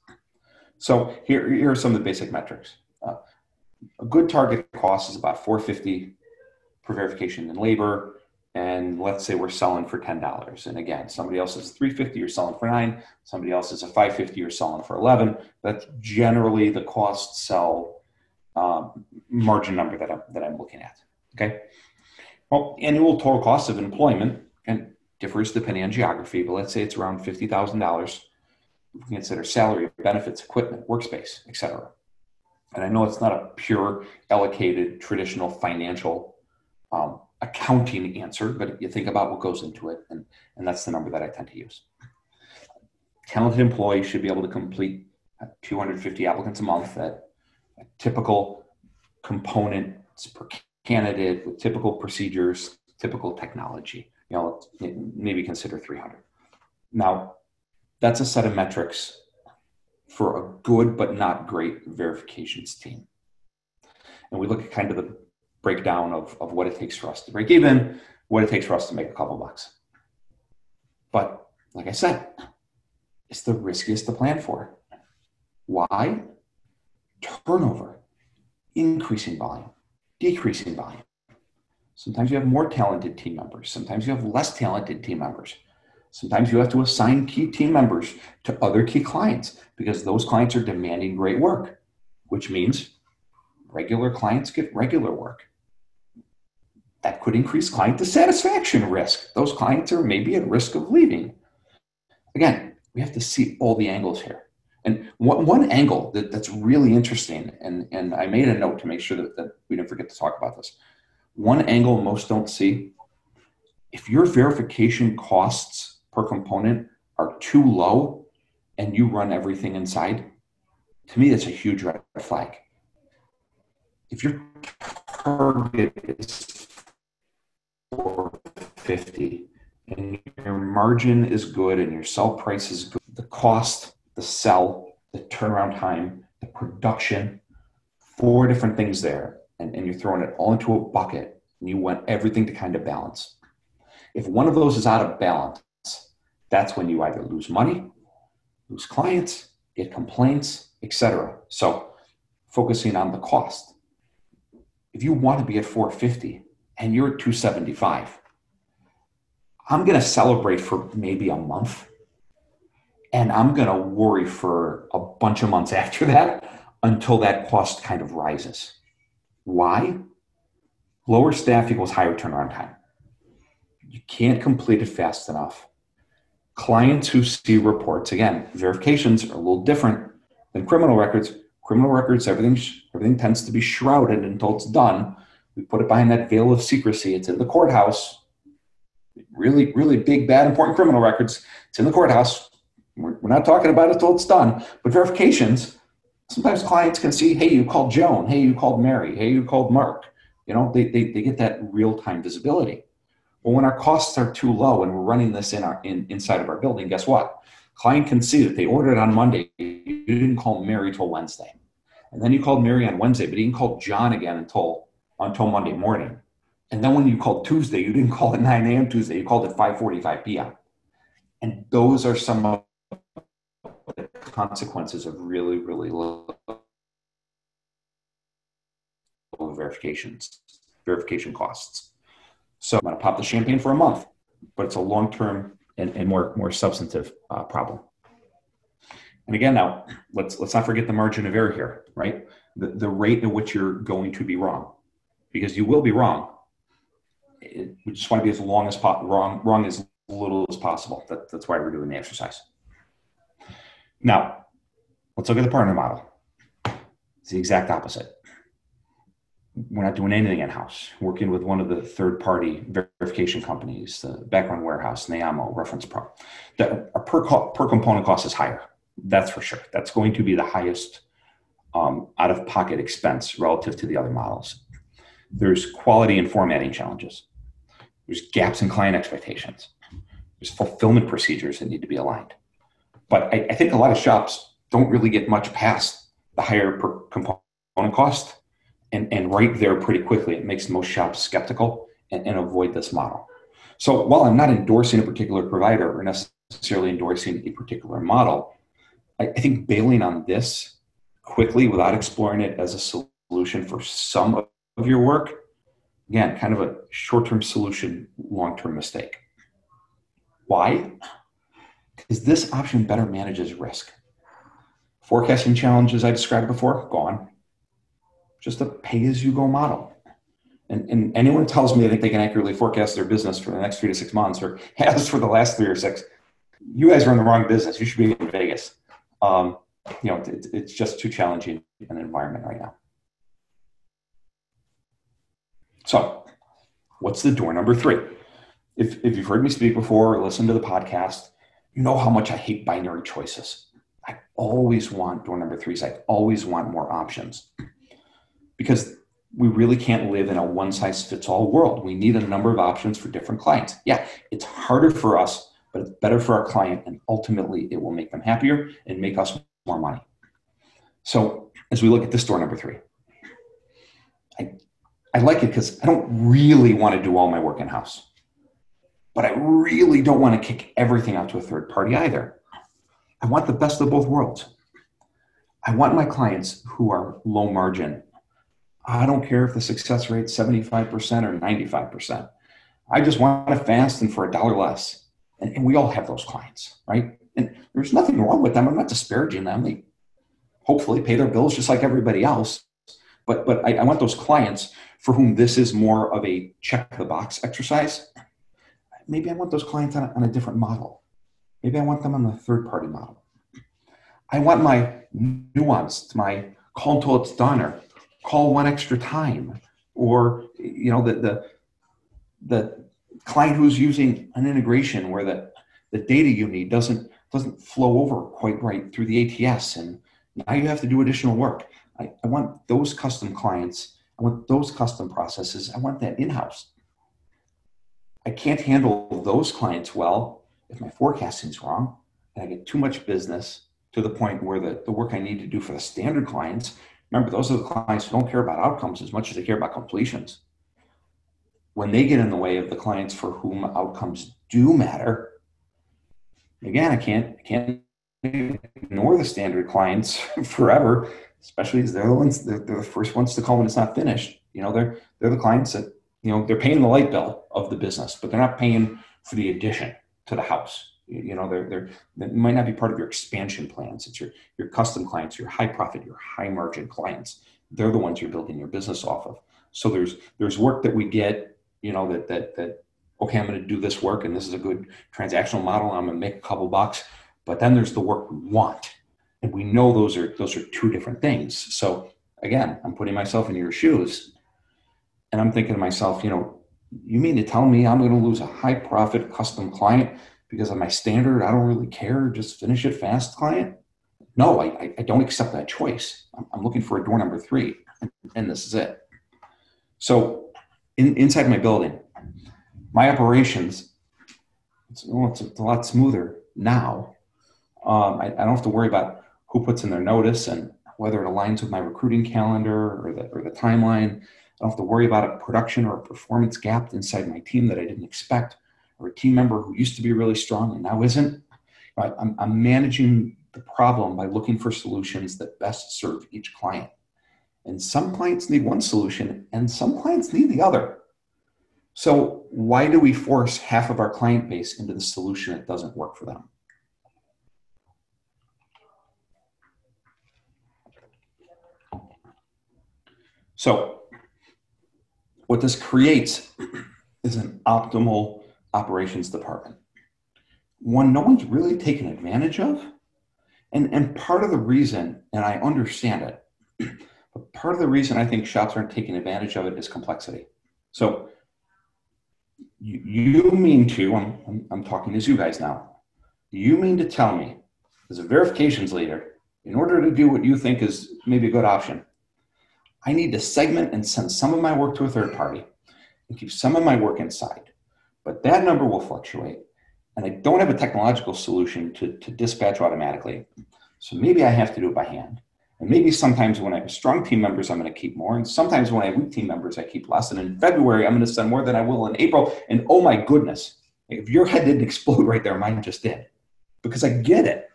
So here, here are some of the basic metrics. Uh, a good target cost is about 450 per verification in labor. And let's say we're selling for $10. And again, somebody else is 350, you're selling for nine. Somebody else is a 550, you're selling for 11. That's generally the cost sell um, margin number that I'm, that I'm looking at. Okay. Well, annual total cost of employment and differs depending on geography, but let's say it's around $50,000. We can consider salary, benefits, equipment, workspace, etc. And I know it's not a pure allocated traditional financial um, accounting answer, but you think about what goes into it, and, and that's the number that I tend to use. Talented employees should be able to complete 250 applicants a month at a typical components per candidate with typical procedures, typical technology. You know, maybe consider 300. Now, that's a set of metrics for a good but not great verifications team. And we look at kind of the breakdown of, of what it takes for us to break even, what it takes for us to make a couple bucks. But like I said, it's the riskiest to plan for. Why? Turnover, increasing volume, decreasing volume. Sometimes you have more talented team members. Sometimes you have less talented team members. Sometimes you have to assign key team members to other key clients because those clients are demanding great work, which means regular clients get regular work. That could increase client dissatisfaction risk. Those clients are maybe at risk of leaving. Again, we have to see all the angles here. And one, one angle that, that's really interesting, and, and I made a note to make sure that, that we didn't forget to talk about this. One angle most don't see if your verification costs per component are too low and you run everything inside, to me, that's a huge red flag. If your target is 450 and your margin is good and your sell price is good, the cost, the sell, the turnaround time, the production, four different things there, and, and you're throwing it all into a bucket and you want everything to kind of balance. If one of those is out of balance, that's when you either lose money, lose clients, get complaints, etc. So focusing on the cost. If you want to be at 450 and you're at 275, I'm going to celebrate for maybe a month and I'm going to worry for a bunch of months after that until that cost kind of rises. Why? Lower staff equals higher turnaround time. You can't complete it fast enough. Clients who see reports, again, verifications are a little different than criminal records. Criminal records, everything, everything tends to be shrouded until it's done. We put it behind that veil of secrecy. It's in the courthouse. Really, really big, bad, important criminal records. It's in the courthouse. We're, we're not talking about it until it's done. But verifications, sometimes clients can see, hey, you called Joan. Hey, you called Mary. Hey, you called Mark. You know, they, they, they get that real time visibility. Well, when our costs are too low and we're running this in our in, inside of our building, guess what? Client can see that they ordered on Monday. You didn't call Mary till Wednesday. And then you called Mary on Wednesday, but you didn't call John again until until Monday morning. And then when you called Tuesday, you didn't call at 9 a.m. Tuesday, you called at 5:45 p.m. And those are some of consequences of really, really low verifications, verification costs. So I'm going to pop the champagne for a month, but it's a long-term and, and more more substantive uh, problem. And again, now let's let's not forget the margin of error here, right? The, the rate at which you're going to be wrong, because you will be wrong. It, we just want to be as long as po- wrong wrong as little as possible. That, that's why we're doing the exercise. Now, let's look at the partner model. It's the exact opposite. We're not doing anything in house. Working with one of the third party verification companies, the background warehouse, Neeyamo, Reference Pro. The, per, per component cost is higher. That's for sure. That's going to be the highest um, out of pocket expense relative to the other models. There's quality and formatting challenges. There's gaps in client expectations. There's fulfillment procedures that need to be aligned. But I, I think a lot of shops don't really get much past the higher component cost and, and right there pretty quickly. It makes most shops skeptical and, and avoid this model. So while I'm not endorsing a particular provider or necessarily endorsing a particular model, I, I think bailing on this quickly without exploring it as a solution for some of your work, again, kind of a short term solution, long term mistake. Why? Because this option better manages risk. Forecasting challenges I described before, gone. Just a pay as you go model. And, and anyone tells me they think they can accurately forecast their business for the next three to six months or has for the last three or six, you guys are in the wrong business. You should be in Vegas. Um, you know, it, it's just too challenging an environment right now. So, what's the door number three? If, if you've heard me speak before or listened to the podcast, you know how much I hate binary choices. I always want door number threes. I always want more options because we really can't live in a one size fits all world. We need a number of options for different clients. Yeah, it's harder for us, but it's better for our client. And ultimately, it will make them happier and make us more money. So, as we look at this door number three, I, I like it because I don't really want to do all my work in house but I really don't want to kick everything out to a third party either. I want the best of both worlds. I want my clients who are low margin. I don't care if the success rate 75% or 95%. I just want it fast and for a dollar less. And, and we all have those clients, right? And there's nothing wrong with them. I'm not disparaging them. They hopefully pay their bills just like everybody else. But but I, I want those clients for whom this is more of a check the box exercise maybe I want those clients on a, on a different model. Maybe I want them on the third party model. I want my nuanced, my call until it's done or call one extra time or you know the the the client who's using an integration where the the data you need doesn't doesn't flow over quite right through the ATS and now you have to do additional work. I, I want those custom clients, I want those custom processes, I want that in-house. I can't handle those clients well if my forecasting is wrong and I get too much business to the point where the, the work I need to do for the standard clients, remember, those are the clients who don't care about outcomes as much as they care about completions. When they get in the way of the clients for whom outcomes do matter, again, I can't, I can't ignore the standard clients forever, especially as they're the ones, they're, they're the first ones to call when it's not finished. You know, they're, they're the clients that you know they're paying the light bill of the business but they're not paying for the addition to the house. You know they're they're that might not be part of your expansion plans. It's your your custom clients your high profit your high margin clients. They're the ones you're building your business off of. So there's there's work that we get you know that that that okay i'm going to do this work and this is a good transactional model i'm going to make a couple bucks but then there's the work we want. And we know those are those are two different things. So again i'm putting myself in your shoes and I'm thinking to myself, you know, you mean to tell me I'm going to lose a high profit custom client because of my standard? I don't really care. Just finish it fast client. No, I, I don't accept that choice. I'm, looking for a door number three, and this is it. So, in, inside my building, my operations, it's, well, it's, a, lot smoother now. Um, I, I don't have to worry about who puts in their notice and whether it aligns with my recruiting calendar or the, or the timeline. I don't have to worry about a production or a performance gap inside my team that I didn't expect, or a team member who used to be really strong and now isn't. I'm, I'm managing the problem by looking for solutions that best serve each client. And some clients need one solution and some clients need the other. So, why do we force half of our client base into the solution that doesn't work for them? So, what this creates is an optimal operations department, one no one's really taken advantage of. And, and part of the reason, and I understand it, but part of the reason I think shops aren't taking advantage of it is complexity. So, you, you mean to, I'm, I'm, I'm talking as you guys now, you mean to tell me, as a verifications leader, in order to do what you think is maybe a good option, I need to segment and send some of my work to a third party and keep some of my work inside. But that number will fluctuate. And I don't have a technological solution to, to dispatch automatically. So maybe I have to do it by hand. And maybe sometimes when I have strong team members, I'm going to keep more. And sometimes when I have weak team members, I keep less. And in February, I'm going to send more than I will in April. And oh my goodness, if your head didn't explode right there, mine just did. Because I get it.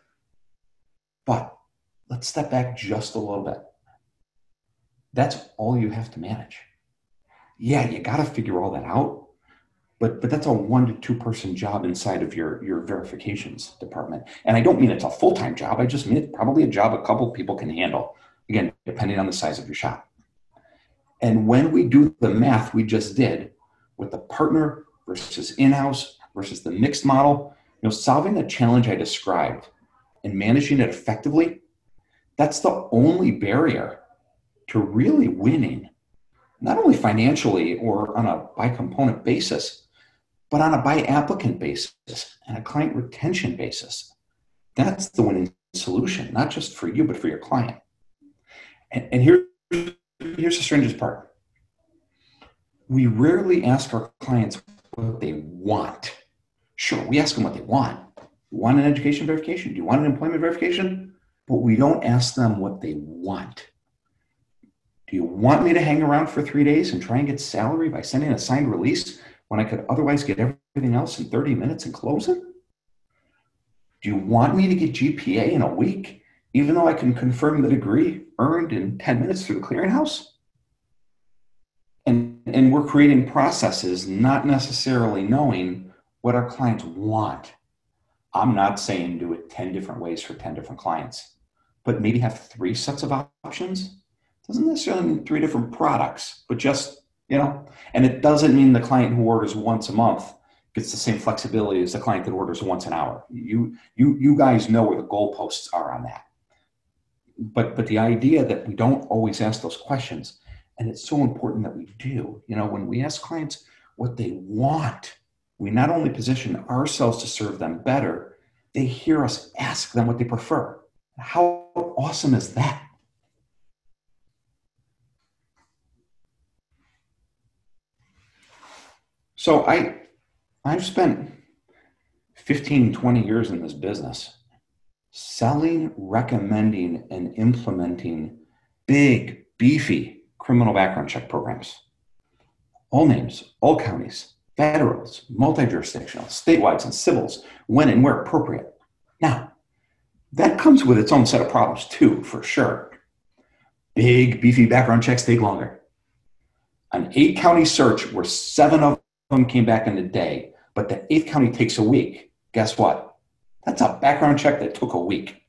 But let's step back just a little bit. That's all you have to manage. Yeah, you got to figure all that out, but but that's a one to two person job inside of your your verifications department. And I don't mean it's a full time job. I just mean it's probably a job a couple people can handle. Again, depending on the size of your shop. And when we do the math we just did with the partner versus in-house versus the mixed model, you know, solving the challenge I described and managing it effectively, that's the only barrier to really winning, not only financially or on a by component basis, but on a by applicant basis and a client retention basis. That's the winning solution, not just for you, but for your client. And, and here, here's the strangest part we rarely ask our clients what they want. Sure, we ask them what they want. You want an education verification? Do you want an employment verification? But we don't ask them what they want. Do you want me to hang around for three days and try and get salary by sending a signed release when I could otherwise get everything else in 30 minutes and close it? Do you want me to get GPA in a week, even though I can confirm the degree earned in 10 minutes through the clearinghouse? And, and we're creating processes not necessarily knowing what our clients want. I'm not saying do it 10 different ways for 10 different clients, but maybe have three sets of options doesn't necessarily mean three different products, but just, you know, and it doesn't mean the client who orders once a month gets the same flexibility as the client that orders once an hour. You, you, you guys know where the goalposts are on that. But, but the idea that we don't always ask those questions, and it's so important that we do, you know, when we ask clients what they want, we not only position ourselves to serve them better, they hear us ask them what they prefer. How awesome is that? So I, I've spent 15, 20 years in this business selling, recommending, and implementing big, beefy criminal background check programs. All names, all counties, federals, multi jurisdictional, statewide, and civils, when and where appropriate. Now, that comes with its own set of problems, too, for sure. Big, beefy background checks take longer. An eight county search where seven of them came back in a day, but the eighth county takes a week. Guess what? That's a background check that took a week.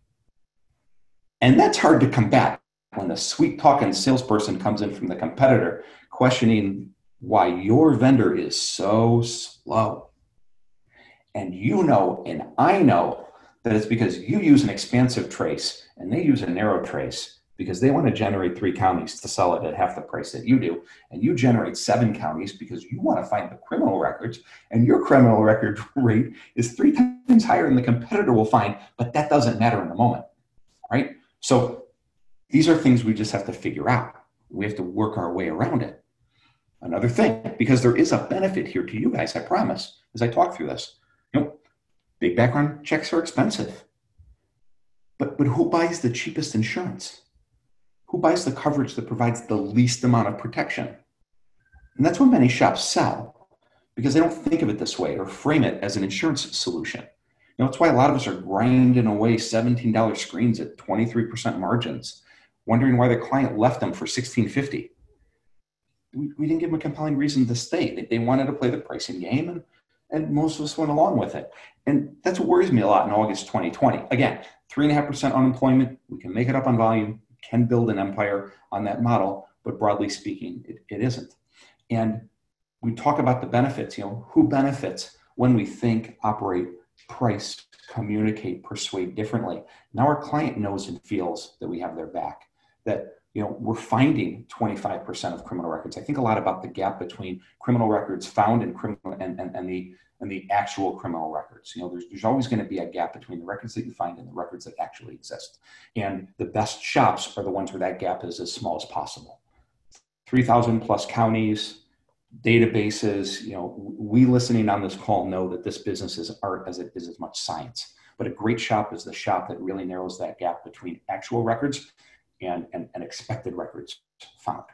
And that's hard to combat when the sweet talking salesperson comes in from the competitor questioning why your vendor is so slow. And you know, and I know that it's because you use an expansive trace and they use a narrow trace because they want to generate three counties to sell it at half the price that you do. And you generate seven counties because you want to find the criminal records, and your criminal record rate is three times higher than the competitor will find, but that doesn't matter in the moment, right? So these are things we just have to figure out. We have to work our way around it. Another thing, because there is a benefit here to you guys, I promise, as I talk through this. You know, big background checks are expensive. But, but who buys the cheapest insurance? Who buys the coverage that provides the least amount of protection? And that's what many shops sell because they don't think of it this way or frame it as an insurance solution. know, that's why a lot of us are grinding away $17 screens at 23% margins, wondering why the client left them for 1650 we, we didn't give them a compelling reason to stay. They, they wanted to play the pricing game, and, and most of us went along with it. And that's what worries me a lot in August 2020. Again, 3.5% unemployment. We can make it up on volume, can build an empire on that model, but broadly speaking, it, it isn't. And we talk about the benefits. You know, who benefits when we think, operate, price, communicate, persuade differently? Now our client knows and feels that we have their back, that you know, we're finding 25% of criminal records. I think a lot about the gap between criminal records found in criminal and, and, and the and the actual criminal records. You know, there's, there's always going to be a gap between the records that you find and the records that actually exist. And the best shops are the ones where that gap is as small as possible. 3,000 plus counties, databases, you know, we listening on this call know that this business is art as it is as much science. But a great shop is the shop that really narrows that gap between actual records and, and, and expected records found.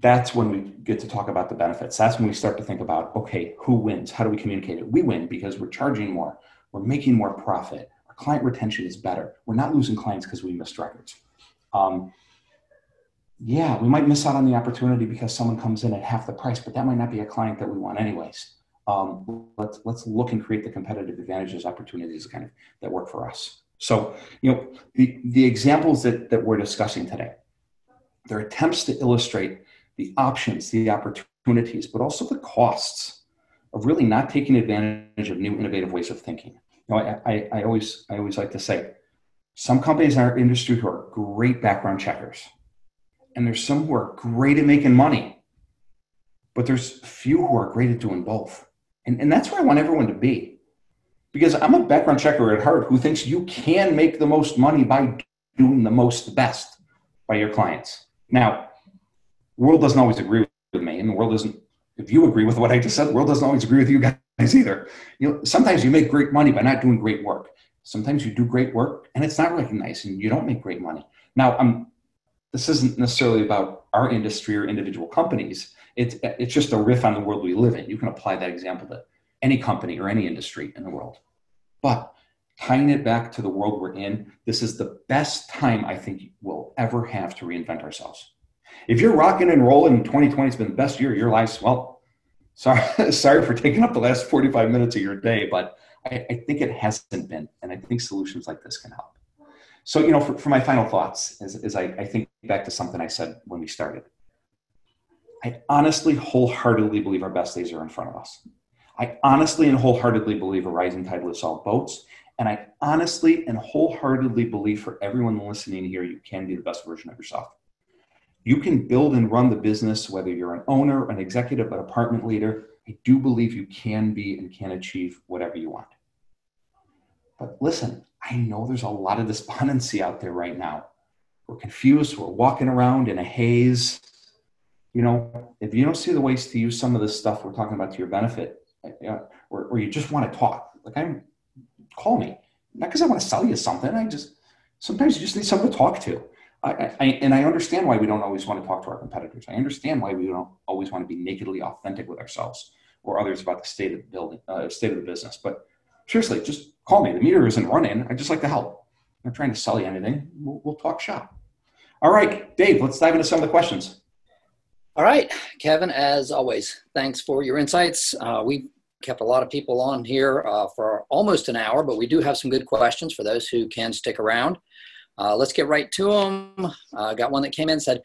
That's when we get to talk about the benefits. That's when we start to think about okay, who wins? How do we communicate it? We win because we're charging more, we're making more profit, our client retention is better, we're not losing clients because we missed records. Um, yeah, we might miss out on the opportunity because someone comes in at half the price, but that might not be a client that we want anyways. Um, let's let's look and create the competitive advantages, opportunities, kind of that work for us. So, you know, the, the examples that, that we're discussing today, they're attempts to illustrate the options, the opportunities, but also the costs of really not taking advantage of new innovative ways of thinking. You know, I, I, I always I always like to say, some companies in our industry who are great background checkers, and there's some who are great at making money, but there's few who are great at doing both. And, and that's where I want everyone to be because I'm a background checker at heart who thinks you can make the most money by doing the most best by your clients. Now, world doesn't always agree with me, and the world doesn't. If you agree with what I just said, the world doesn't always agree with you guys either. You know, sometimes you make great money by not doing great work. Sometimes you do great work and it's not recognized, and you don't make great money. Now, I'm. This isn't necessarily about our industry or individual companies. It's it's just a riff on the world we live in. You can apply that example to any company or any industry in the world. But tying it back to the world we're in, this is the best time I think we'll ever have to reinvent ourselves. If you're rocking and rolling and 2020 has been the best year of your life, well, sorry, sorry for taking up the last 45 minutes of your day, but I, I think it hasn't been. And I think solutions like this can help. So, you know, for, for my final thoughts, as, as I, I think back to something I said when we started, I honestly, wholeheartedly believe our best days are in front of us. I honestly and wholeheartedly believe a rising tide lifts all boats. And I honestly and wholeheartedly believe for everyone listening here, you can be the best version of yourself. You can build and run the business, whether you're an owner, an executive, an apartment leader. I do believe you can be and can achieve whatever you want. But listen, I know there's a lot of despondency out there right now. We're confused, we're walking around in a haze. You know, if you don't see the ways to use some of this stuff we're talking about to your benefit, or, or you just want to talk, like I'm, call me. Not because I want to sell you something. I just sometimes you just need someone to talk to. I, I, and I understand why we don't always want to talk to our competitors. I understand why we don't always want to be nakedly authentic with ourselves or others about the state of the building, uh, state of the business. But seriously, just call me. The meter isn't running. I just like to help. I'm not trying to sell you anything. We'll, we'll talk shop. All right, Dave. Let's dive into some of the questions. All right, Kevin, as always, thanks for your insights. Uh, we kept a lot of people on here uh, for almost an hour, but we do have some good questions for those who can stick around. Uh, let's get right to them. I got one that came in said,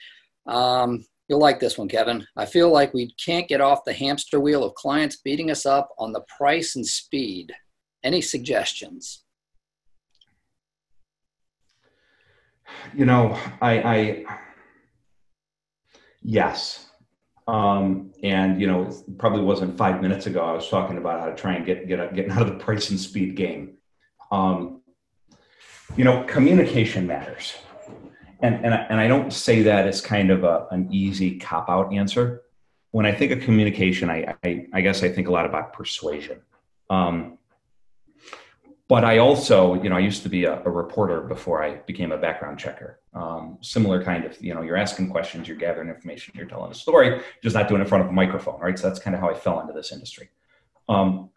um, You'll like this one, Kevin. I feel like we can't get off the hamster wheel of clients beating us up on the price and speed. Any suggestions? You know, I, I Yes. Um, and you know, probably wasn't five minutes ago. I was talking about how to try and get get getting out of the price and speed game. Um, you know, communication matters, and and I, and I don't say that as kind of a, an easy cop out answer. When I think of communication, I, I, I guess I think a lot about persuasion. Um, but I also, you know, I used to be a, a reporter before I became a background checker. Um, similar kind of, you know, you're asking questions, you're gathering information, you're telling a story, just not doing it in front of a microphone, right? So that's kind of how I fell into this industry. Um,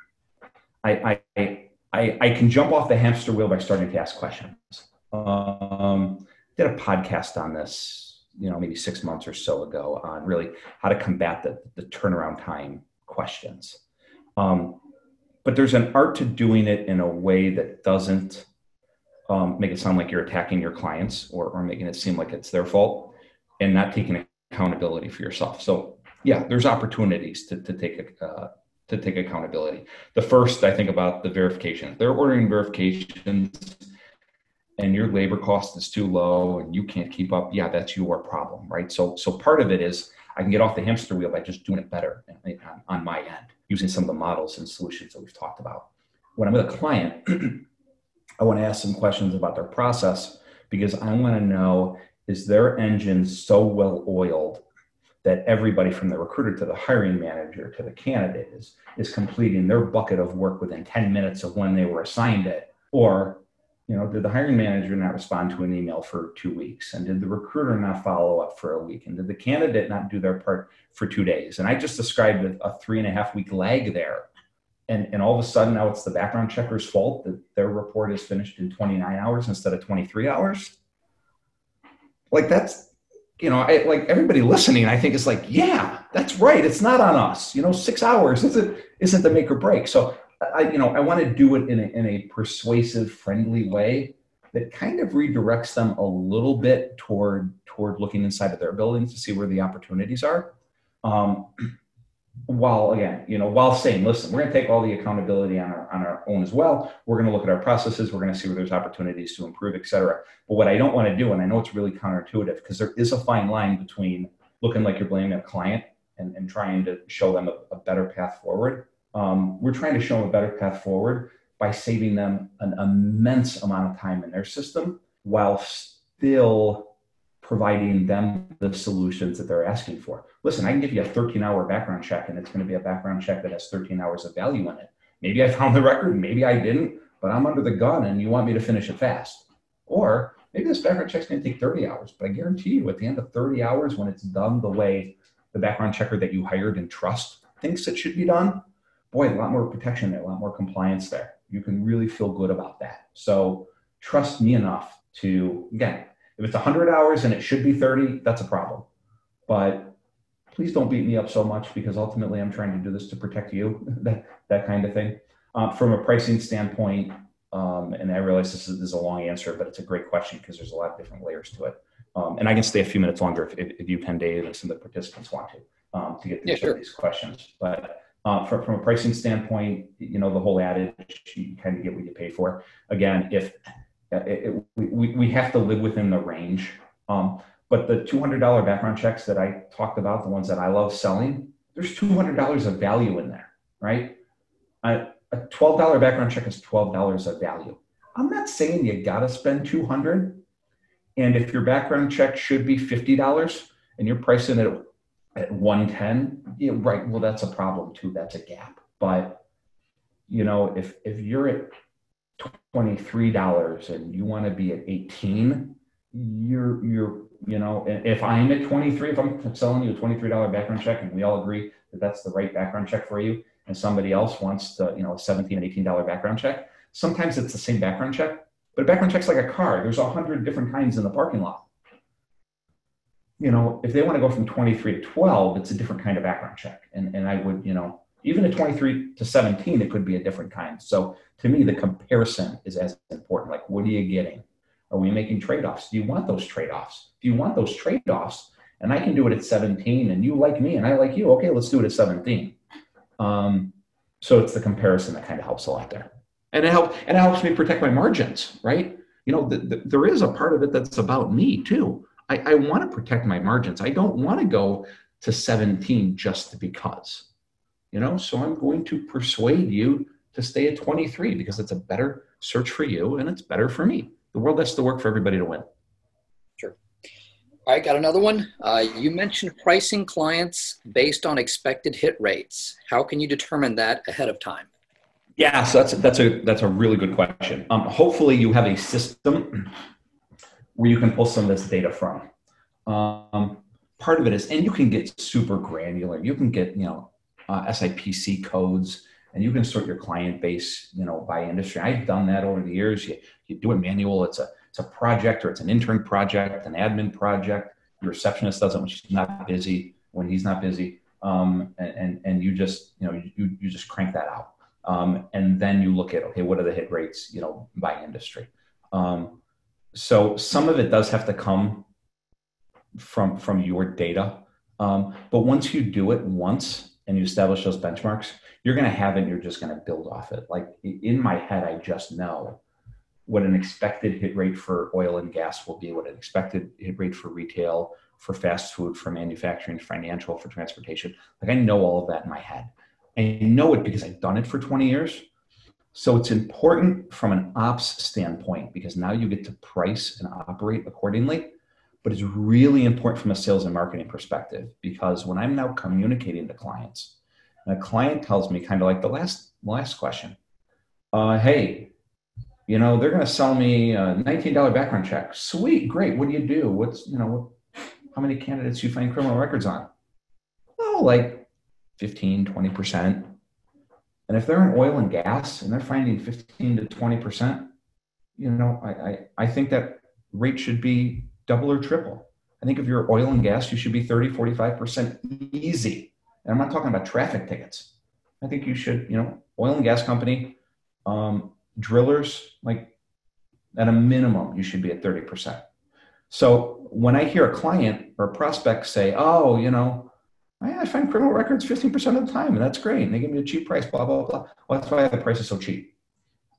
I, I, I, I can jump off the hamster wheel by starting to ask questions. Um, did a podcast on this, you know, maybe six months or so ago on really how to combat the, the turnaround time questions. Um, but there's an art to doing it in a way that doesn't um, make it sound like you're attacking your clients or, or making it seem like it's their fault and not taking accountability for yourself. So yeah, there's opportunities to, to take uh, to take accountability. The first, I think about the verification. They're ordering verifications and your labor cost is too low and you can't keep up. Yeah, that's your problem, right? So, so part of it is I can get off the hamster wheel by just doing it better eh, eh, on, on my end, using some of the models and solutions that we've talked about. When I'm with a client, I want to ask some questions about their process because I want to know is their engine so well oiled that everybody from the recruiter to the hiring manager to the candidate is, is completing their bucket of work within 10 minutes of when they were assigned it. Or you know did the hiring manager not respond to an email for two weeks? And did the recruiter not follow up for a week? And did the candidate not do their part for two days? And i just described a, a three and a half week lag there. And, and all of a sudden now it's the background checker's fault that their report is finished in 29 hours instead of 23 hours? Like that's you know I, like everybody listening i think is like yeah that's right it's not on us you know six hours isn't isn't the make or break so I, you know, I want to do it in a, in a persuasive, friendly way that kind of redirects them a little bit toward toward looking inside of their buildings to see where the opportunities are. Um, while again, you know, while saying, listen, we're going to take all the accountability on our on our own as well. We're going to look at our processes. We're going to see where there's opportunities to improve, et cetera. But what I don't want to do, and I know it's really counterintuitive, because there is a fine line between looking like you're blaming a client and, and trying to show them a, a better path forward um, we're trying to show them a better path forward by saving them an immense amount of time in their system while still providing them the solutions that they're asking for. Listen, I can give you a 13 hour background check, and it's going to be a background check that has 13 hours of value in it. Maybe I found the record, maybe I didn't, but I'm under the gun and you want me to finish it fast. Or maybe this background check's going to take 30 hours, but I guarantee you at the end of 30 hours, when it's done the way the background checker that you hired and trust thinks it should be done, boy, a lot more protection there, a lot more compliance there. You can really feel good about that. So trust me enough to, again, if it's 100 hours and it should be 30, that's a problem. But please don't beat me up so much because ultimately I'm trying to do this to protect you, that, that kind of thing. Uh, from a pricing standpoint, um, and I realize this is, this is, a long answer, but it's a great question because there's a lot of different layers to it. Um, and I can stay a few minutes longer if, if, you, Penn Dave, and some of the participants want to, um, to get through yeah, sure. these questions. But uh, from, from a pricing standpoint, you know, the whole adage, you kind of get what you pay for. Again, if it, it, we, we have to live within the range. Um, but the $200 background checks that I talked about, the ones that I love selling, there's $200 of value in there, right? A, a $12 background check is $12 of value. I'm not saying you got to spend 200. And if your background check should be $50 and you're pricing it at 110 yeah, right well that's a problem too that's a gap but you know if if you're at $23 and you want to be at 18 you're you're you know if i'm at 23 if i'm selling you a $23 background check and we all agree that that's the right background check for you and somebody else wants the you know a 17 and 18 dollar background check sometimes it's the same background check but a background check's like a car there's a hundred different kinds in the parking lot you know, if they want to go from 23 to 12, it's a different kind of background check. And, and I would, you know, even at 23 to 17, it could be a different kind. So to me, the comparison is as important. Like, what are you getting? Are we making trade offs? Do you want those trade offs? Do you want those trade offs? And I can do it at 17, and you like me, and I like you. Okay, let's do it at 17. Um, so it's the comparison that kind of helps a lot there. And it helps, and it helps me protect my margins, right? You know, the, the, there is a part of it that's about me too I, I want to protect my margins. I don't want to go to 17 just because, you know, so I'm going to persuade you to stay at 23 because it's a better search for you and it's better for me. The world has to work for everybody to win. Sure. All right, got another one. Uh, you mentioned pricing clients based on expected hit rates. How can you determine that ahead of time? Yeah, so that's that's a that's a really good question. Um, hopefully, you have a system where you can pull some of this data from. Um, part of it is, and you can get super granular. You can get, you know, uh, SIPC codes and you can sort your client base, you know, by industry. I've done that over the years. You, you do it manual. It's a, it's a project or it's an intern project, an admin project. Your receptionist does it when she's not busy, when he's not busy. Um, and, and, and you just, you know, you, you just crank that out. Um, and then you look at, okay, what are the hit rates, you know, by industry? Um, so some of it does have to come from, from your data. Um, but once you do it once and you establish those benchmarks, you're going to have it and you're just going to build off it. Like in my head, I just know what an expected hit rate for oil and gas will be, what an expected hit rate for retail, for fast food, for manufacturing, financial, for transportation. Like I know all of that in my head. I know it because I've done it for 20 years. So it's important from an ops standpoint because now you get to price and operate accordingly. But it's really important from a sales and marketing perspective because when I'm now communicating to clients, and a client tells me kind of like the last last question, uh, hey, you know, they're going to sell me a $19 background check. Sweet, great. What do you do? What's, you know, how many candidates you find criminal records on? Oh, like 15, 20%. And if they're in oil and gas and they're finding 15 to 20%, you know, I, I, I think that rate should be double or triple. I think if you're oil and gas, you should be 30, 45% easy. And I'm not talking about traffic tickets. I think you should, you know, oil and gas company, um, drillers, like at a minimum, you should be at 30%. So when I hear a client or a prospect say, oh, you know, I find criminal records 15% of the time, and that's great. And they give me a cheap price, blah, blah, blah. Well, that's why the price is so cheap.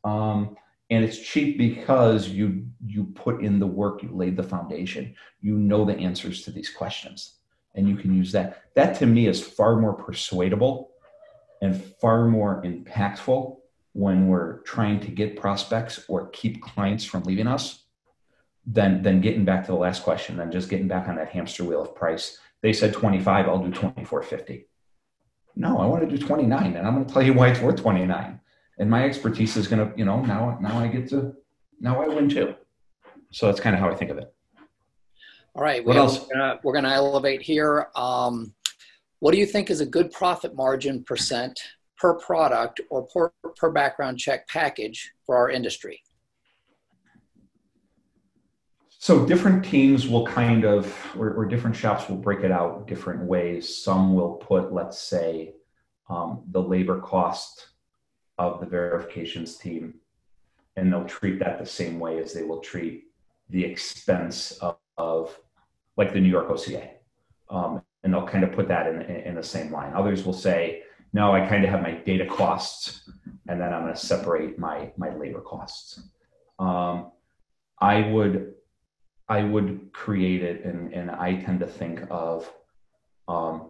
Um, and it's cheap because you you put in the work, you laid the foundation, you know the answers to these questions, and you can use that. That to me is far more persuadable and far more impactful when we're trying to get prospects or keep clients from leaving us than than getting back to the last question than just getting back on that hamster wheel of price. They said 25 i'll do 2450 no i want to do 29 and i'm going to tell you why it's worth 29 and my expertise is going to you know now now i get to now i win too so that's kind of how i think of it all right what else we're going to elevate here um, what do you think is a good profit margin percent per product or per, per background check package for our industry? So different teams will kind of, or, or, different shops will break it out different ways. Some will put, let's say, um, the labor cost of the verifications team, and they'll treat that the same way as they will treat the expense of, of like the New York OCA. Um, and they'll kind of put that in, in, in the same line. Others will say, no, I kind of have my data costs, and then I'm going to separate my my labor costs. Um, I would I would create it, and and I tend to think of um,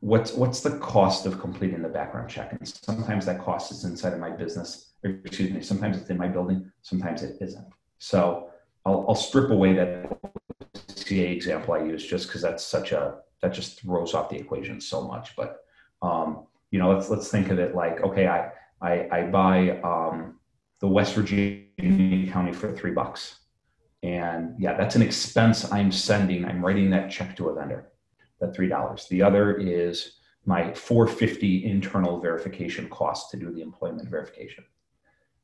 what's what's the cost of completing the background check, and sometimes that cost is inside of my business. Or, excuse me. Sometimes it's in my building. Sometimes it isn't. So I'll, I'll strip away that CA example I use just because that's such a that just throws off the equation so much, but um, you know, let's let's think of it like, okay, I I, I buy um, the West Virginia County for three bucks, and yeah, that's an expense I'm sending. I'm writing that check to a vendor, that three dollars. The other is my 450 internal verification cost to do the employment verification.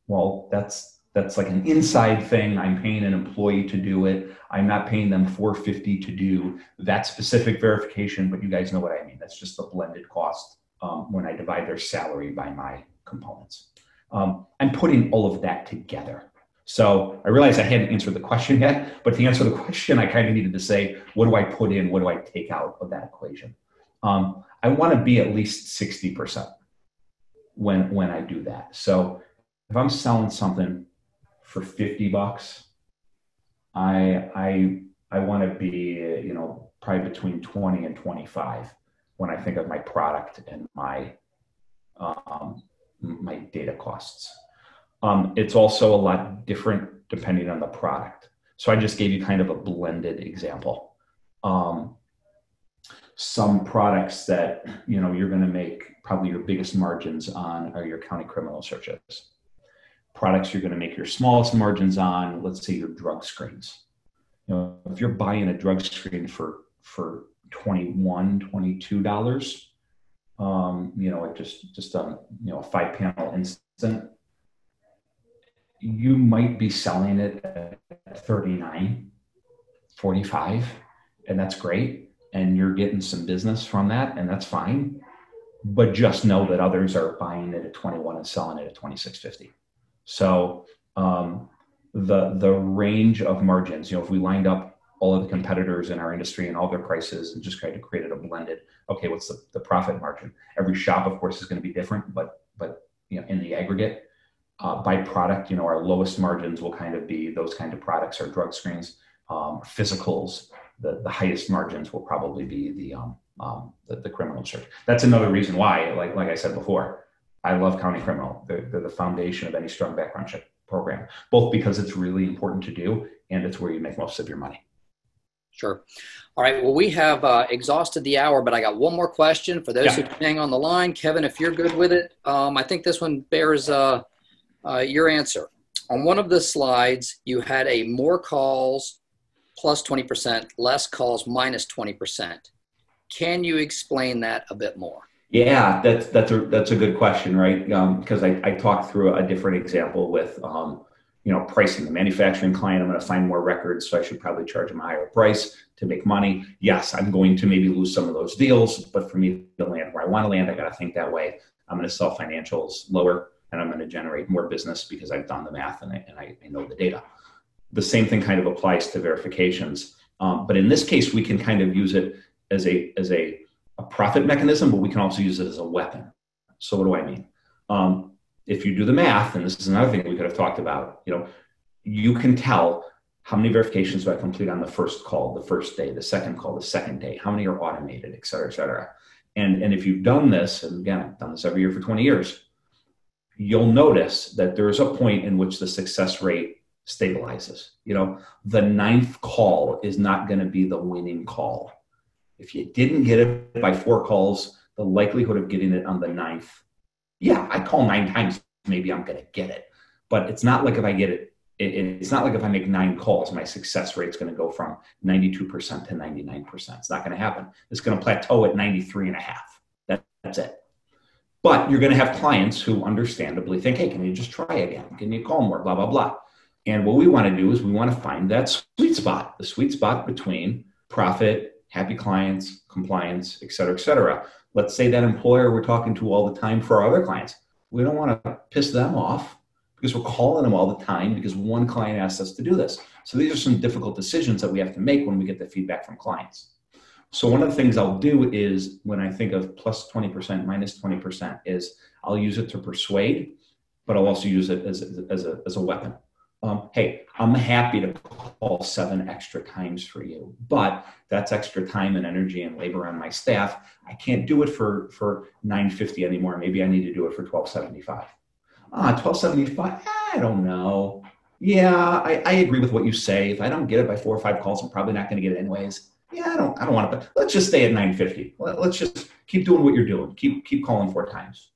Well, that's that's like an inside thing. I'm paying an employee to do it. I'm not paying them 450 to do that specific verification, but you guys know what I mean. That's just the blended cost um, when I divide their salary by my components. Um, I'm putting all of that together. So I realized I hadn't answered the question yet, but to answer the question, I kind of needed to say, what do I put in? What do I take out of that equation? Um, I want to be at least 60% when, when I do that. So if I'm selling something for 50 bucks, I I I want to be you know probably between 20 and 25 when I think of my product and my um, my data costs. Um, it's also a lot different depending on the product. So I just gave you kind of a blended example. Um, some products that you know you're going to make probably your biggest margins on are your county criminal searches products you're going to make your smallest margins on let's say your drug screens you know if you're buying a drug screen for for 21 22 dollars um, you know, it just just a you know a five panel instant, you might be selling it at 39, 45, and that's great. And you're getting some business from that, and that's fine. But just know that others are buying it at 21 and selling it at 26.50. So um, the the range of margins, you know, if we lined up all of the competitors in our industry and all their prices and just tried to create a blended, okay, what's the, the profit margin? Every shop, of course, is going to be different, but but you know, in the aggregate, uh, by product, you know, our lowest margins will kind of be those kind of products, our drug screens, um, physicals. The, the highest margins will probably be the, um, um, the, the criminal search. That's another reason why, like like I said before, I love county criminal. They're, they're the foundation of any strong background check program, both because it's really important to do and it's where you make most of your money. Sure. All right. Well, we have uh, exhausted the hour, but I got one more question for those yeah. who hang on the line. Kevin, if you're good with it, um, I think this one bears uh, uh, your answer. On one of the slides, you had a more calls plus 20%, less calls minus 20%. Can you explain that a bit more? Yeah, that's that's a that's a good question, right? Because um, I, I talked through a different example with um, you know pricing. The manufacturing client, I'm going to find more records, so I should probably charge them a higher price to make money. Yes, I'm going to maybe lose some of those deals, but for me to land where I want to land, I got to think that way. I'm going to sell financials lower, and I'm going to generate more business because I've done the math and I, and I, I know the data. The same thing kind of applies to verifications, um, but in this case, we can kind of use it as a as a a profit mechanism, but we can also use it as a weapon. So what do I mean? Um, if you do the math, and this is another thing we could have talked about, you know, you can tell how many verifications do I complete on the first call, the first day, the second call, the second day, how many are automated, et cetera, et cetera. And, and if you've done this, and again, I've done this every year for 20 years, you'll notice that there's a point in which the success rate stabilizes. You know, the ninth call is not going to be the winning call if you didn't get it by four calls, the likelihood of getting it on the ninth, yeah, I call nine times, maybe I'm going to get it. But it's not like if I get it, it, it's not like if I make nine calls, my success rate is going to go from 92% to 99%. It's not going to happen. It's going to plateau at 93 and a half. That, that's it. But you're going to have clients who understandably think, hey, can you just try again? Can you call more? Blah, blah, blah. And what we want to do is we want to find that sweet spot, the sweet spot between profit happy clients, compliance, et cetera, et cetera. Let's say that employer we're talking to all the time for our other clients. We don't want to piss them off because we're calling them all the time because one client asked us to do this. So these are some difficult decisions that we have to make when we get the feedback from clients. So one of the things I'll do is when I think of plus 20%, minus 20% is I'll use it to persuade, but I'll also use it as, as, a, as a weapon um, hey, I'm happy to call seven extra times for you, but that's extra time and energy and labor on my staff. I can't do it for for 950 anymore. Maybe I need to do it for 1275. Ah, 1275. I don't know. Yeah, I, I agree with what you say. If I don't get it by four or five calls, I'm probably not going to get it anyways. Yeah, I don't I don't want to. But let's just stay at 950. Let, let's just keep doing what you're doing. Keep keep calling four times.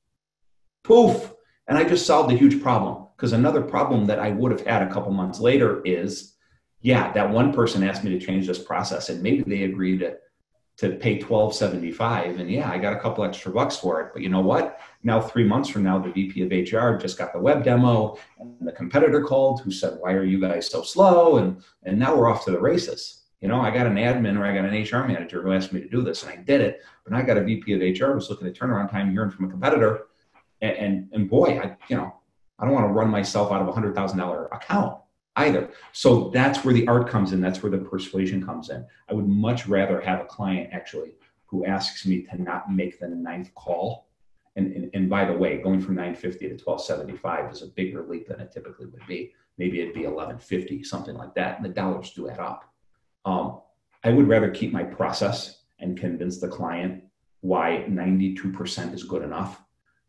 Poof, and I just solved a huge problem. Because another problem that I would have had a couple months later is, yeah, that one person asked me to change this process, and maybe they agreed to, to pay twelve seventy five, and yeah, I got a couple extra bucks for it. But you know what? Now three months from now, the VP of HR just got the web demo, and the competitor called who said, "Why are you guys so slow?" and and now we're off to the races. You know, I got an admin or I got an HR manager who asked me to do this, and I did it. But I got a VP of HR who's looking at turnaround time, hearing from a competitor, and, and, and boy, I you know I don't want to run myself out of a hundred thousand dollar account either. So that's where the art comes in. That's where the persuasion comes in. I would much rather have a client actually who asks me to not make the ninth call. And, and, and by the way, going from 950 to 1275 is a bigger leap than it typically would be. Maybe it'd be 1150, something like that. And the dollars do add up. Um, I would rather keep my process and convince the client why 92% is good enough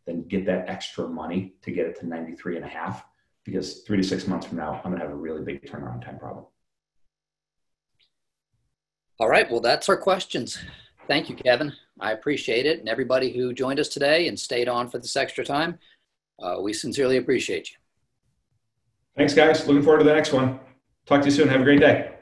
than get that extra money to get it to 93 and a half because three to six months from now, I'm going to have a really big turnaround time problem. All right. Well, that's our questions. Thank you, Kevin. I appreciate it. And everybody who joined us today and stayed on for this extra time, uh, we sincerely appreciate you. Thanks, guys. Looking forward to the next one. Talk to you soon. Have a great day.